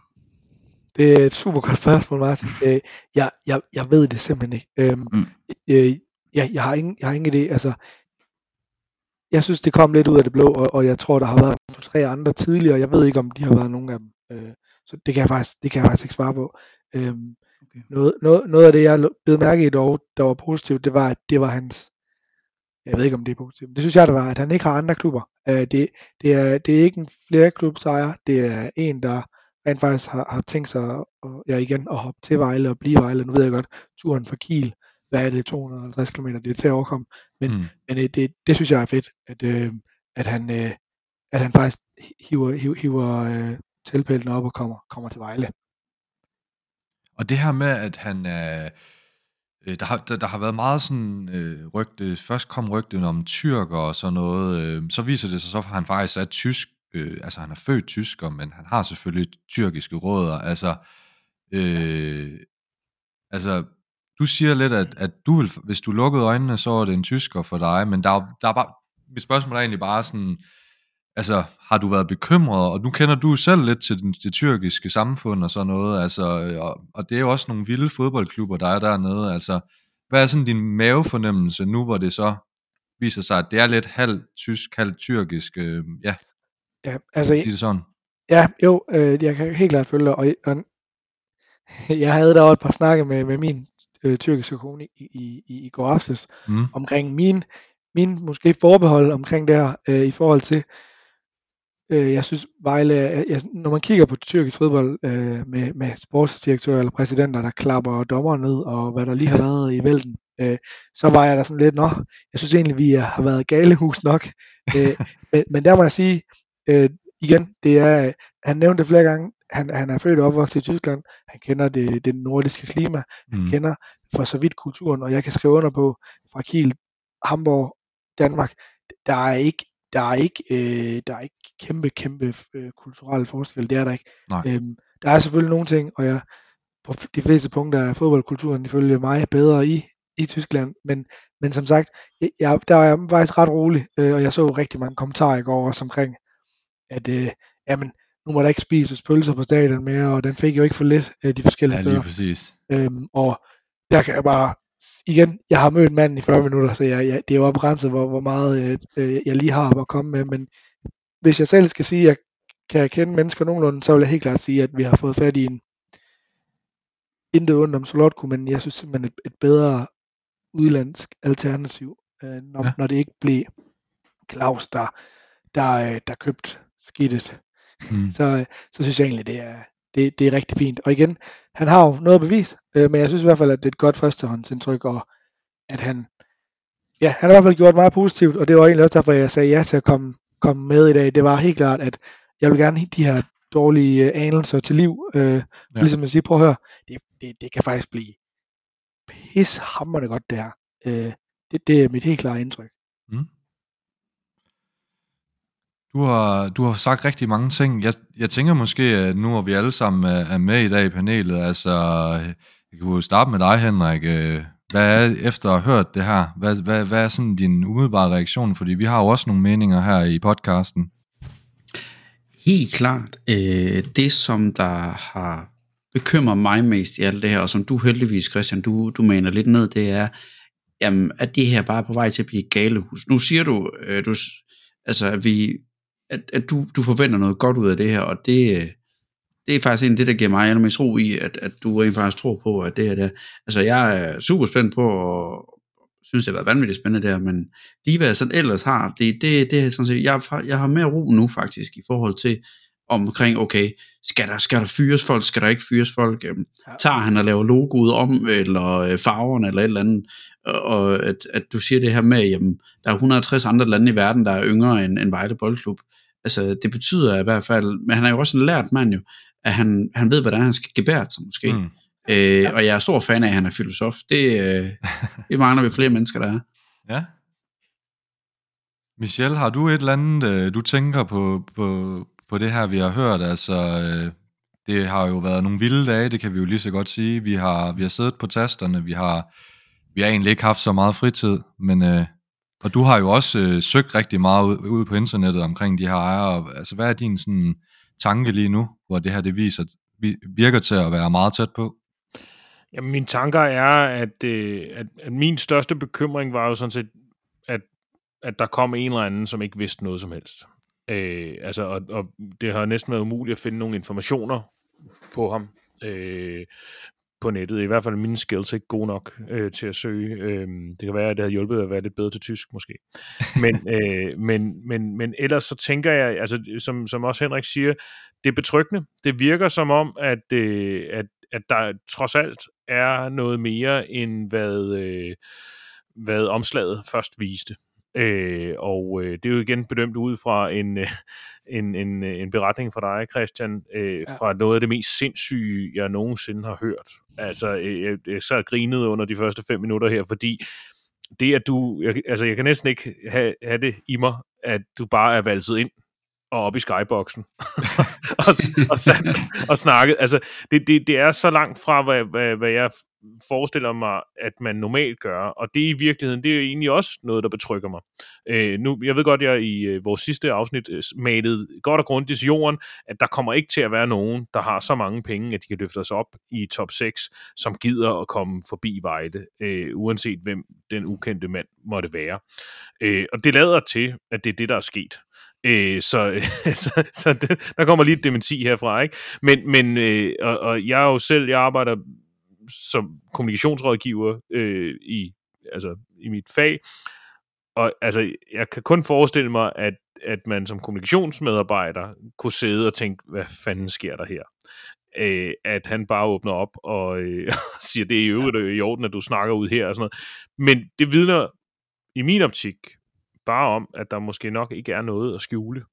Det er et super godt spørgsmål, Martin. Øh, jeg, jeg, jeg ved det simpelthen ikke. Øhm, mm. øh, jeg, jeg, har ingen, jeg har ingen idé. Altså, jeg synes, det kom lidt ud af det blå, og, og jeg tror, der har været tre andre tidligere. Jeg ved ikke, om de har været nogen af dem. Øh, så det kan jeg faktisk, det kan jeg faktisk ikke svare på. Øhm, okay. noget, noget, noget af det, jeg blev mærke i dog, der var positivt, det var, at det var hans, jeg ved ikke, om det er positivt, men det synes jeg, det var, at han ikke har andre klubber. Øh, det, det, er, det er ikke en flere klubsejer, det er en, der rent faktisk har, har tænkt sig at, ja, igen at hoppe til Vejle og blive Vejle. Nu ved jeg godt, turen fra Kiel, hvad er det, 250 km, det er til at overkomme. Men, mm. men øh, det, det synes jeg er fedt, at, øh, at, han, øh, at han faktisk hiver, hiver, hiver øh, tilpælten op og kommer, kommer til Vejle. Og det her med, at han er... Øh, der, har, der, der har været meget sådan øh, rygte, først kom rygten om tyrker og sådan noget, øh, så viser det sig så, at han faktisk er tysk øh, altså han er født tysker, men han har selvfølgelig tyrkiske rødder, altså, øh, altså, du siger lidt, at, at du vil, hvis du lukkede øjnene, så er det en tysker for dig, men der, der er bare, mit spørgsmål er egentlig bare sådan, altså, har du været bekymret, og nu kender du selv lidt til den, det tyrkiske samfund og sådan noget, altså, og, og det er jo også nogle vilde fodboldklubber, der er dernede, altså, hvad er sådan din mavefornemmelse nu, hvor det så viser sig, at det er lidt halvt tysk, halvt tyrkisk, øh, ja, Ja, altså, sige det sådan. ja, jo, øh, jeg kan helt klart følge dig, og, og jeg havde da også et par snakke med, med min øh, tyrkiske kone i, i, i, i går aftes, Mm. omkring min, min måske forbehold omkring det her, øh, i forhold til, øh, jeg synes Vejle, jeg, når man kigger på tyrkisk fodbold øh, med, med sportsdirektører eller præsidenter, der klapper dommer ned, og hvad der lige har været i vælten, øh, så var jeg der sådan lidt, nå, jeg synes egentlig, vi har været galehus nok. Øh, men, men der må jeg sige, øh, igen, det er, han nævnte det flere gange, han, han er født og opvokset i Tyskland, han kender det, det nordiske klima, Mm. kender for så vidt kulturen, og jeg kan skrive under på fra Kiel, Hamburg, Danmark, der er ikke, der er ikke, øh, der er ikke kæmpe, kæmpe øh, kulturelle forskel, det er der ikke. Nej. Øhm, der er selvfølgelig nogle ting, og jeg, på de fleste punkter er fodboldkulturen ifølge mig bedre i, i Tyskland, men, men som sagt, jeg, jeg, der er jeg faktisk ret rolig, øh, og jeg så rigtig mange kommentarer i går også omkring, at øh, jamen, nu må der ikke spises pølser på stadion mere, og den fik jo ikke for lidt øh, de forskellige Ja, steder. lige præcis. Øhm, og der kan jeg bare, igen, jeg har mødt manden i 40 minutter, så jeg, jeg, det er jo begrænset, hvor, hvor meget øh, øh, jeg lige har at komme med, men hvis jeg selv skal sige, at jeg kan kende mennesker nogenlunde, så vil jeg helt klart sige, at vi har fået fat i en intet ondt om Solotko, men jeg synes simpelthen et, et bedre udlandsk alternativ, øh, når, Ja. ja. når det ikke blev Claus, der, der, øh, der købte skidtet Mm. så, så synes jeg egentlig, det er, det, det er rigtig fint. Og igen, han har jo noget at bevise, øh, men jeg synes i hvert fald, at det er et godt førstehåndsindtryk, og at han, ja, han har i hvert fald gjort meget positivt, og det var egentlig også derfor, jeg sagde ja til at komme, komme med i dag. Det var helt klart, at jeg vil gerne de her dårlige øh, anelser til liv. Øh, ja. Ligesom at sige, prøv at høre, det, det, det kan faktisk blive pishammerende godt det her. Øh, det, det er mit helt klare indtryk. Mm. Du har, du har sagt rigtig mange ting. Jeg, jeg tænker måske, at nu hvor vi alle sammen er, med i dag i panelet, altså, jeg kan jo starte med dig, Henrik. Hvad er, efter at have hørt det her, hvad, hvad, hvad er sådan din umiddelbare reaktion? Fordi vi har jo også nogle meninger her i podcasten. Helt klart. Øh, det, som der har bekymret mig mest i alt det her, og som du heldigvis, Christian, du, du mener lidt ned, det er, jamen, at det her bare er på vej til at blive et galehus. Nu siger du, øh, du altså, at, vi, at, at du, du forventer noget godt ud af det her, og det, det er faktisk en af det, der giver mig allermest ro i, at, at du rent faktisk tror på, at det her der, altså jeg er super spændt på, og synes, det har været vanvittigt spændende der, men lige hvad jeg sådan ellers har, det, det, det er sådan set, jeg, jeg har mere ro nu faktisk, i forhold til, omkring, okay, skal der, skal der fyres folk, skal der ikke fyres folk, øhm, Ja. tager han og laver logoet om, eller øh, farverne, eller et eller andet, og, at, at du siger det her med, jamen, der er 160 andre lande i verden, der er yngre end, end Vejle Boldklub, altså det betyder i hvert fald, men han er jo også en lært mand jo, at han, han ved, hvordan han skal gebære sig måske, mm. Øh, og jeg er stor fan af, at han er filosof, det, øh, det mangler vi flere mennesker, der er. Ja. Michelle, har du et eller andet, øh, du tænker på, på, på det her, vi har hørt? Altså, øh, det har jo været nogle vilde dage, det kan vi jo lige så godt sige. Vi har, vi har siddet på tasterne, vi har, vi har egentlig ikke haft så meget fritid, men øh, og du har jo også øh, søgt rigtig meget ud, ud på internettet omkring de her ejere. Altså, hvad er din sådan, tanke lige nu, hvor det her det viser, virker til at være meget tæt på? Jamen, mine tanker er, at, øh, at, at min største bekymring var jo sådan set, at, at der kom en eller anden, som ikke vidste noget som helst. Øh, altså, og, og det har næsten været umuligt at finde nogle informationer på ham øh, på nettet. I hvert fald mine skills ikke gode nok øh, til at søge. Øh, det kan være, at det har hjulpet at være lidt bedre til tysk, måske. Men, øh, men, men, men ellers så tænker jeg, altså, som, som også Henrik siger, det er betryggende. Det virker som om, at, øh, at, at der trods alt er noget mere, end hvad, øh, hvad omslaget først viste. Øh, og øh, det er jo igen bedømt ud fra en, øh, en, en, øh, en beretning fra dig, Christian, øh, ja. fra noget af det mest sindssyge, jeg nogensinde har hørt. Altså, øh, jeg, jeg sad og grinede under de første fem minutter her, fordi det, at du... Jeg, altså, jeg kan næsten ikke have, have det i mig, at du bare er valset ind og op i skyboxen og, og, sat, og snakket. Altså, det, det, det er så langt fra, hvad, hvad, hvad jeg forestiller mig, at man normalt gør. Og det i virkeligheden, det er egentlig også noget, der betrykker mig. Øh, nu, jeg ved godt, jeg i øh, vores sidste afsnit øh, malede godt og grundigt til jorden, at der kommer ikke til at være nogen, der har så mange penge, at de kan løfte os op i top 6, som gider at komme forbi Vejle, øh, uanset hvem den ukendte mand måtte være. Øh, og det lader til, at det er det, der er sket. Øh, så så, så det, der kommer lige et dementi herfra, ikke? Men, men øh, og, og jeg er jo selv, jeg arbejder som kommunikationsrådgiver øh, i, altså, i mit fag, og altså, jeg kan kun forestille mig, at, at man som kommunikationsmedarbejder kunne sidde og tænke, hvad fanden sker der her? Øh, at han bare åbner op og øh, siger, det er i øvrigt i orden, at du snakker ud her og sådan noget. Men det vidner i min optik bare om, at der måske nok ikke er noget at skjule,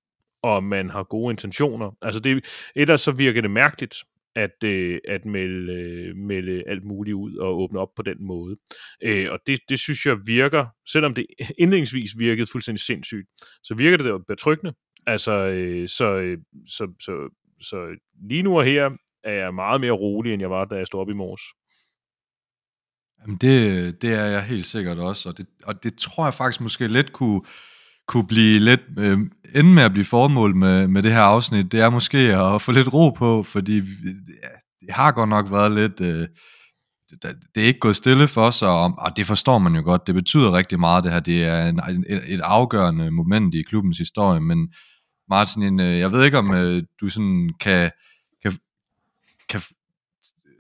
og man har gode intentioner. Altså det, ellers så virker det mærkeligt, at, øh, at melde, øh, melde alt muligt ud og åbne op på den måde. Øh, og det, det synes jeg virker, selvom det indledningsvis virkede fuldstændig sindssygt, så virker det betryggende. Altså, øh, så, øh, så, så, så lige nu og her er jeg meget mere rolig, end jeg var, da jeg stod op i morges. Jamen det, det er jeg helt sikkert også, og det, og det tror jeg faktisk måske lidt kunne, kunne blive lidt, øh, ende med at blive formål med, med det her afsnit, det er måske at få lidt ro på, fordi ja, det har godt nok været lidt, øh, det, det er ikke gået stille for os, og, og det forstår man jo godt, det betyder rigtig meget det her, det er en, et, et afgørende moment i klubbens historie, men Martin, øh, jeg ved ikke om øh, du sådan kan, kan, kan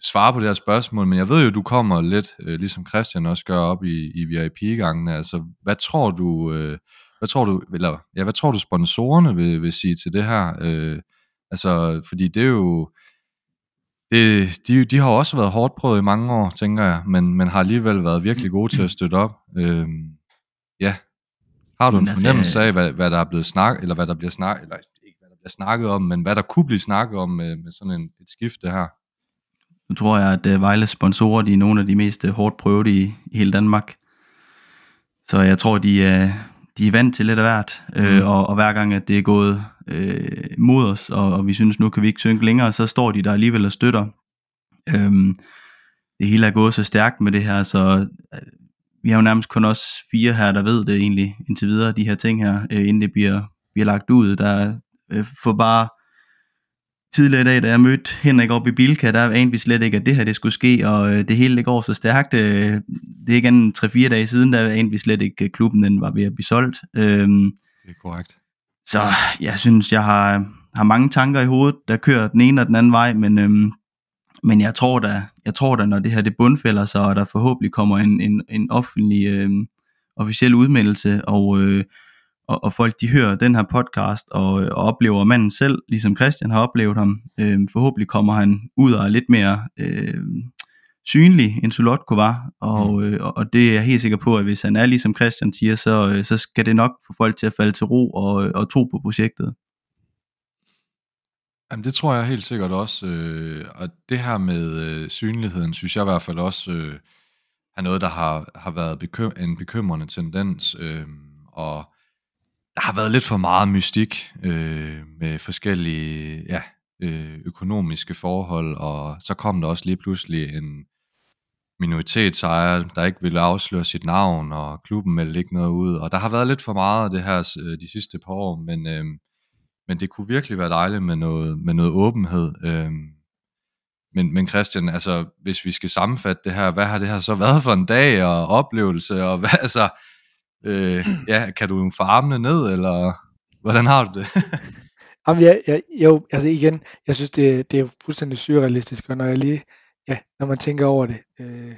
svare på det her spørgsmål, men jeg ved jo, du kommer lidt, øh, ligesom Christian også gør op i, i VIP-gangene. Altså, hvad tror du, øh, hvad tror du, eller, ja, hvad tror du sponsorerne vil, vil sige til det her? Øh, altså, fordi det er jo, det, de, de har også været hårdt prøvet i mange år, tænker jeg, men, men har alligevel været virkelig gode til at støtte op. Øh, ja, har du en altså, fornemmelse af, hvad, hvad der er blevet snakket, eller hvad der bliver snakket, eller ikke hvad der bliver snakket om, men hvad der kunne blive snakket om med, med sådan en, et skifte her? Nu tror jeg, at uh, Vejles sponsorer de er nogle af de mest uh, hårdt prøvede i, i hele Danmark. Så jeg tror, de, de er vant til lidt af hvert. Mm. Uh, og, og hver gang, at det er gået uh, mod os, og, og vi synes, nu kan vi ikke synke længere, så står de der alligevel og støtter. Um, det hele er gået så stærkt med det her, så uh, vi har jo nærmest kun os fire her, der ved det egentlig indtil videre, de her ting her, uh, inden det bliver, bliver lagt ud. Der uh, får bare tidligere i dag, da jeg mødte Henrik op i Bilka, der anede vi slet ikke, at det her det skulle ske, og øh, det hele det går så stærkt. Øh, det er ikke en 3-4 dage siden, der anede vi slet ikke, at klubben den var ved at blive solgt. Øh, det er korrekt. Så jeg synes, jeg har, har mange tanker i hovedet, der kører den ene og den anden vej, men, øh, men jeg tror da, jeg tror da, når det her det bundfælder sig, og der forhåbentlig kommer en, en, en offentlig, øh, officiel udmeldelse, og øh, og, og folk de hører den her podcast og, og oplever manden selv, ligesom Christian har oplevet ham. Øh, forhåbentlig kommer han ud og er lidt mere øh, synlig, end Solotko var, og, mm. øh, og det er jeg helt sikker på, at hvis han er ligesom Christian siger, så, øh, så skal det nok få folk til at falde til ro og, og tro på projektet. Jamen det tror jeg helt sikkert også, øh, og det her med øh, synligheden, synes jeg i hvert fald også øh, er noget, der har, har været bekym- en bekymrende tendens, øh, og der har været lidt for meget mystik øh, med forskellige ja, øh, økonomiske forhold, og så kom der også lige pludselig en minoritetsejer, der ikke ville afsløre sit navn, og klubben meldte ikke noget ud, og der har været lidt for meget af det her øh, de sidste par år, men, øh, men det kunne virkelig være dejligt med noget, med noget åbenhed. Øh, men, men Christian, altså, hvis vi skal sammenfatte det her, hvad har det her så været for en dag og oplevelse, og hvad, altså, Øh, ja, kan du få armene ned, eller hvordan har du det? Jamen, ja, ja, jo, altså igen, jeg synes, det, det er fuldstændig surrealistisk, og når jeg lige, ja, når man tænker over det, øh,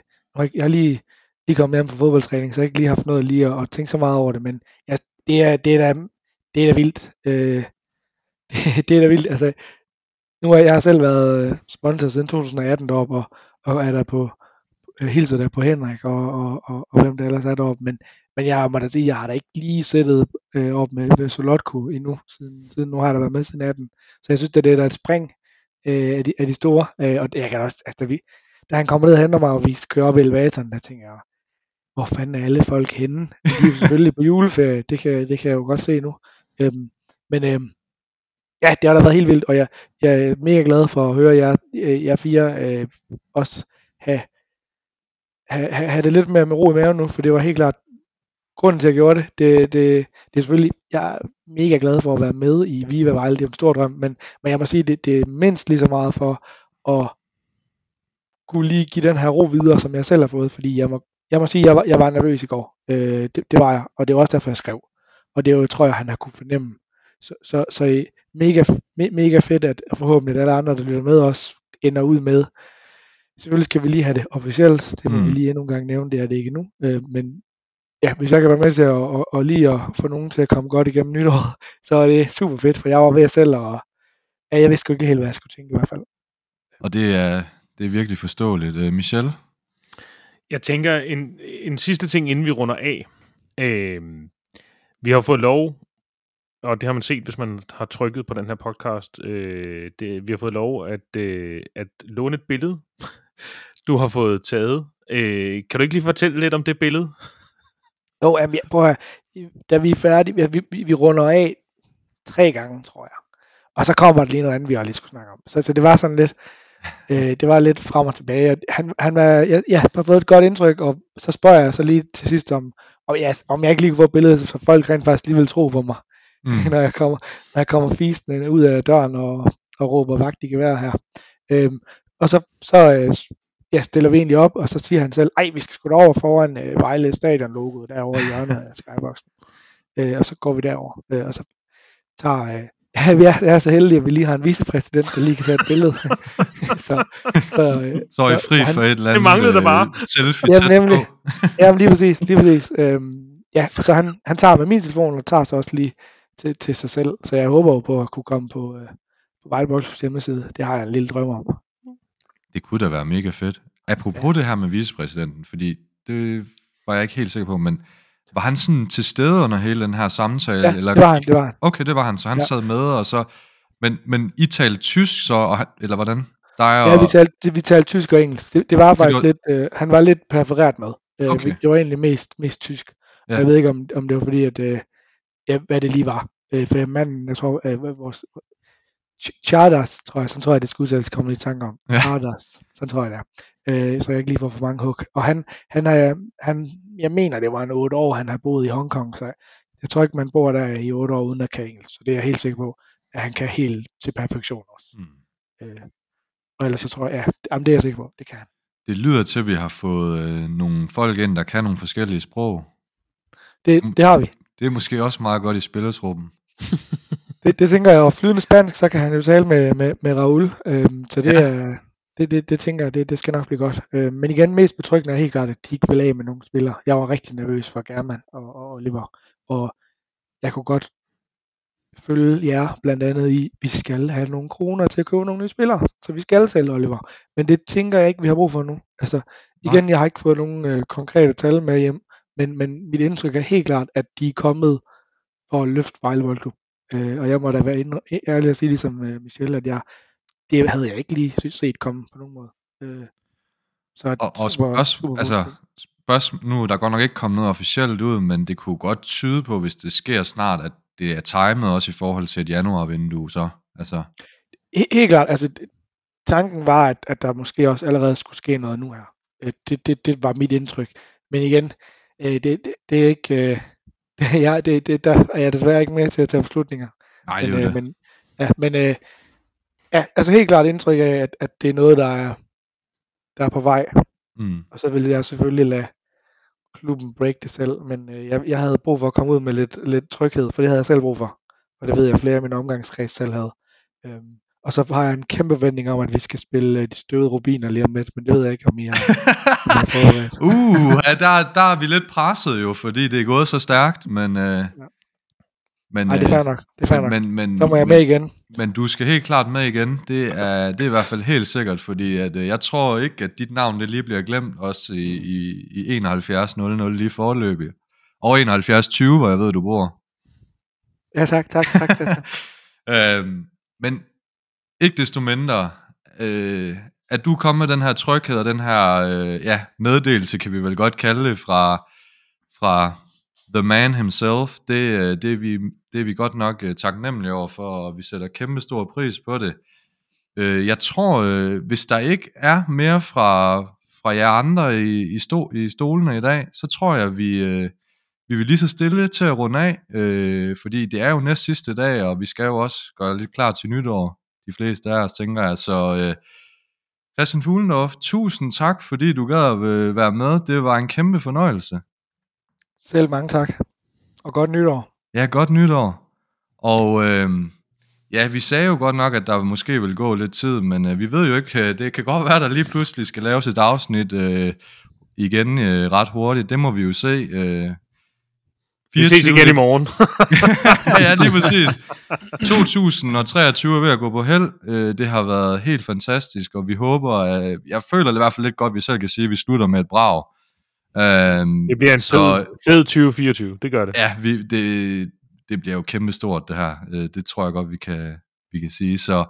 jeg har lige, lige kommet hjem fra fodboldtræning, så jeg har ikke lige haft noget lige at, at tænke så meget over det, men ja, det er, det er da, det er da vildt. Øh, det, det er da vildt, altså, nu har jeg selv været øh, sponsor siden 2018 deroppe, og, og er der på, Øh, hilser der på Henrik og, og, og, og hvem der ellers er deroppe, men, men jeg må da sige, jeg har da ikke lige sættet øh, op med, med Solotko endnu, siden, siden nu har der været med siden 18. Så jeg synes, det, det er et spring øh, af, de, af de store, øh, og jeg kan også, altså, da, vi, da han kommer ned og henter mig, og vi kører op i elevatoren, der tænker jeg, hvor fanden er alle folk henne? De er selvfølgelig på juleferie, det kan, det kan jeg jo godt se nu. Øhm, men øhm, ja, det har da været helt vildt, og jeg, jeg er mega glad for at høre jer, øh, jer fire øh, også have have, have, det lidt mere med ro i maven nu, for det var helt klart grunden til, at jeg gjorde det. Det, det, det er selvfølgelig, jeg er mega glad for at være med i Viva Vejle, det er en stor drøm, men, men jeg må sige, det, det er mindst lige så meget for at kunne lige give den her ro videre, som jeg selv har fået, fordi jeg må, jeg må sige, jeg var, jeg var nervøs i går. Øh, det, det var jeg, og det var også derfor, jeg skrev. Og det er jo, tror jeg, han har kunne fornemme. Så, så, så mega, me, mega fedt, at forhåbentlig alle andre, der lytter med os, ender ud med. Selvfølgelig skal vi lige have det officielt, det må mm. vi lige endnu en gang nævne, det er det ikke nu. Øh, men ja, hvis jeg kan være med til at, at, at lige at få nogen til at komme godt igennem nytåret, så er det super fedt, for jeg var ved selv, og ja, jeg vidste sgu ikke helt, hvad jeg skulle tænke i hvert fald. Og det er, det er virkelig forståeligt. Uh, Michel? Jeg tænker, en, en sidste ting, inden vi runder af. Øh, vi har fået lov, og det har man set, hvis man har trykket på den her podcast, øh, det, vi har fået lov at, øh, at låne et billede, du har fået taget. Øh, kan du ikke lige fortælle lidt om det billede? Jo, jamen, prøv at da vi er færdige, vi, vi, vi runder af tre gange, tror jeg. Og så kommer der lige noget andet, vi har lige skulle snakke om. Så, så det var sådan lidt, øh, det var lidt frem og tilbage. Han, han var, ja, ja, har fået et godt indtryk, og så spørger jeg så lige til sidst om, om, ja, om jeg ikke lige kunne få billedet, så folk rent faktisk lige vil tro på mig, mm. når, jeg kommer, når jeg kommer fisende ud af døren og, og råber vagt i gevær her. Øhm, og så, så øh, ja, stiller vi egentlig op, og så siger han selv, ej, vi skal sgu over foran øh, Vejle Stadion logoet derovre i hjørnet af skyboxen. Øh, og så går vi derover, øh, og så tager, øh, ja, vi er, jeg er så heldige, at vi lige har en vicepræsident, der lige kan tage et billede. så, så, øh, så er I fri så, for han, et eller andet det manglede der bare. Øh, selfie jamen, nemlig, jamen, lige præcis, lige præcis. Øhm, ja, så han, han tager med min telefon, og tager så også lige til, til sig selv. Så jeg håber jo på at kunne komme på, øh, på Vejleboks hjemmeside. Det har jeg en lille drøm om. Det kunne da være mega fedt. Apropos ja. det her med vicepræsidenten, fordi det var jeg ikke helt sikker på, men var han sådan til stede under hele den her samtale? Ja, eller? det var han, det var han. Okay, det var han, så han ja. sad med, og så... Men, men I talte tysk så, og, eller hvordan? Dig og... Ja, vi talte, vi talte tysk og engelsk. Det, det var faktisk var... lidt... Øh, han var lidt perforeret med. Øh, okay. Det var egentlig mest, mest tysk. Ja. Jeg ved ikke, om, om det var fordi, at... Øh, ja, hvad det lige var. Øh, for manden, jeg tror, øh, vores Charters, tror jeg, så tror jeg, det skulle udtales, kommer i tanke om. Ja. Charters, så tror jeg det er. Øh, så jeg ikke lige får for mange hug. Og han, han har, han, jeg mener, det var en otte år, han har boet i Hongkong, så jeg tror ikke, man bor der i otte år uden at kan engelsk. Så det er jeg helt sikker på, at han kan helt til perfektion også. Mm. Øh, og ellers så tror jeg, ja, jamen, det er jeg sikker på, det kan han. Det lyder til, at vi har fået øh, nogle folk ind, der kan nogle forskellige sprog. Det, det har vi. Det er måske også meget godt i spillertruppen. det, det tænker jeg, og flydende spansk, så kan han jo tale med, med, med Raul. Øhm, så det, ja. er, det, det, det tænker jeg, det, det skal nok blive godt. Øhm, men igen, mest betryggende er helt klart, at de ikke vil af med nogle spillere. Jeg var rigtig nervøs for German og, og Oliver, og jeg kunne godt følge jer blandt andet i, vi skal have nogle kroner til at købe nogle nye spillere, så vi skal sælge Oliver. Men det tænker jeg ikke, vi har brug for nu. Altså, igen, Nej. jeg har ikke fået nogen øh, konkrete tal med hjem, men, men mit indtryk er helt klart, at de er kommet for at løfte Vejle Boldklub. Øh, og jeg må da være ærlig at sige, ligesom øh, Michel, at jeg, det havde jeg ikke lige set komme på nogen måde. Øh, så og, og super, super altså, spørgsmål, nu der går nok ikke kommet noget officielt ud, men det kunne godt tyde på, hvis det sker snart, at det er timet også i forhold til et januarvindue, så altså. Helt, helt klart, altså tanken var, at, at der måske også allerede skulle ske noget nu her. Øh, det, det, det var mit indtryk. Men igen, øh, det, det, det er ikke, øh, ja, det, det, der er jeg desværre ikke med til at tage beslutninger. Nej, det men, øh, men, ja, men øh, ja, altså helt klart indtryk af, at, at det er noget, der er, der er på vej. Mm. Og så vil jeg selvfølgelig lade klubben break det selv, men øh, jeg, jeg havde brug for at komme ud med lidt, lidt tryghed, for det havde jeg selv brug for. Og det ved jeg, flere af mine omgangskreds selv havde. Øhm, og så har jeg en kæmpe vending om, at vi skal spille øh, de støvede rubiner lige om lidt, men det ved jeg ikke, om I har, uh, ja, der, der er vi lidt presset jo, fordi det er gået så stærkt, men... Øh, ja. Men, Ej, det er fair nok. Det er fair men, nok. Men, så må jeg med igen. Men du skal helt klart med igen. Det er, det er i hvert fald helt sikkert, fordi at, øh, jeg tror ikke, at dit navn det lige bliver glemt også i, i, i 71.00 lige forløbig. Og 71.20, hvor jeg ved, du bor. Ja, tak, tak, tak. tak. øhm, men ikke desto mindre, øh, at du kommer med den her tryghed og den her øh, ja, meddelelse, kan vi vel godt kalde det, fra, fra the man himself, det, øh, det, er, vi, det er vi godt nok uh, taknemmelige over for, og vi sætter kæmpe stor pris på det. Uh, jeg tror, øh, hvis der ikke er mere fra, fra jer andre i, i, sto, i stolene i dag, så tror jeg, vi, øh, vi vil lige så stille til at runde af, øh, fordi det er jo næst sidste dag, og vi skal jo også gøre lidt klar til nytår, de fleste af os, tænker jeg. Så øh, Christian Fuglendorf, tusind tak, fordi du gad at øh, være med. Det var en kæmpe fornøjelse. Selv mange tak. Og godt nytår. Ja, godt nytår. Og øh, ja, vi sagde jo godt nok, at der måske vil gå lidt tid, men øh, vi ved jo ikke, øh, det kan godt være, at der lige pludselig skal laves et afsnit øh, igen øh, ret hurtigt. Det må vi jo se. Øh, Vi ses igen i morgen. ja, lige præcis. 2023 er ved at gå på held. Øh, Det har været helt fantastisk, og vi håber, at, jeg føler det i hvert fald lidt godt, at vi selv kan sige, at vi slutter med et brag. Øhm, Det bliver en så, fed, fed 2024, det gør det. Ja, vi, det, det bliver jo kæmpestort, det her. Øh, Det tror jeg godt, vi kan, vi kan sige. Så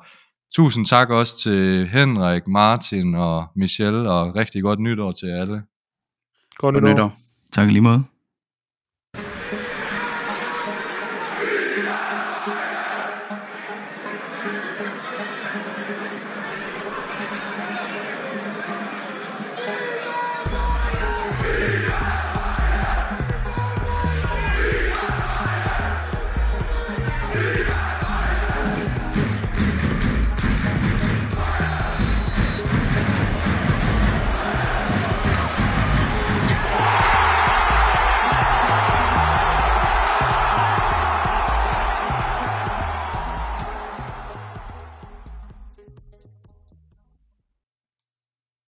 tusind tak også til Henrik, Martin og Michelle, og rigtig godt nytår til alle. Godt nytår. nytår. Tak lige måde.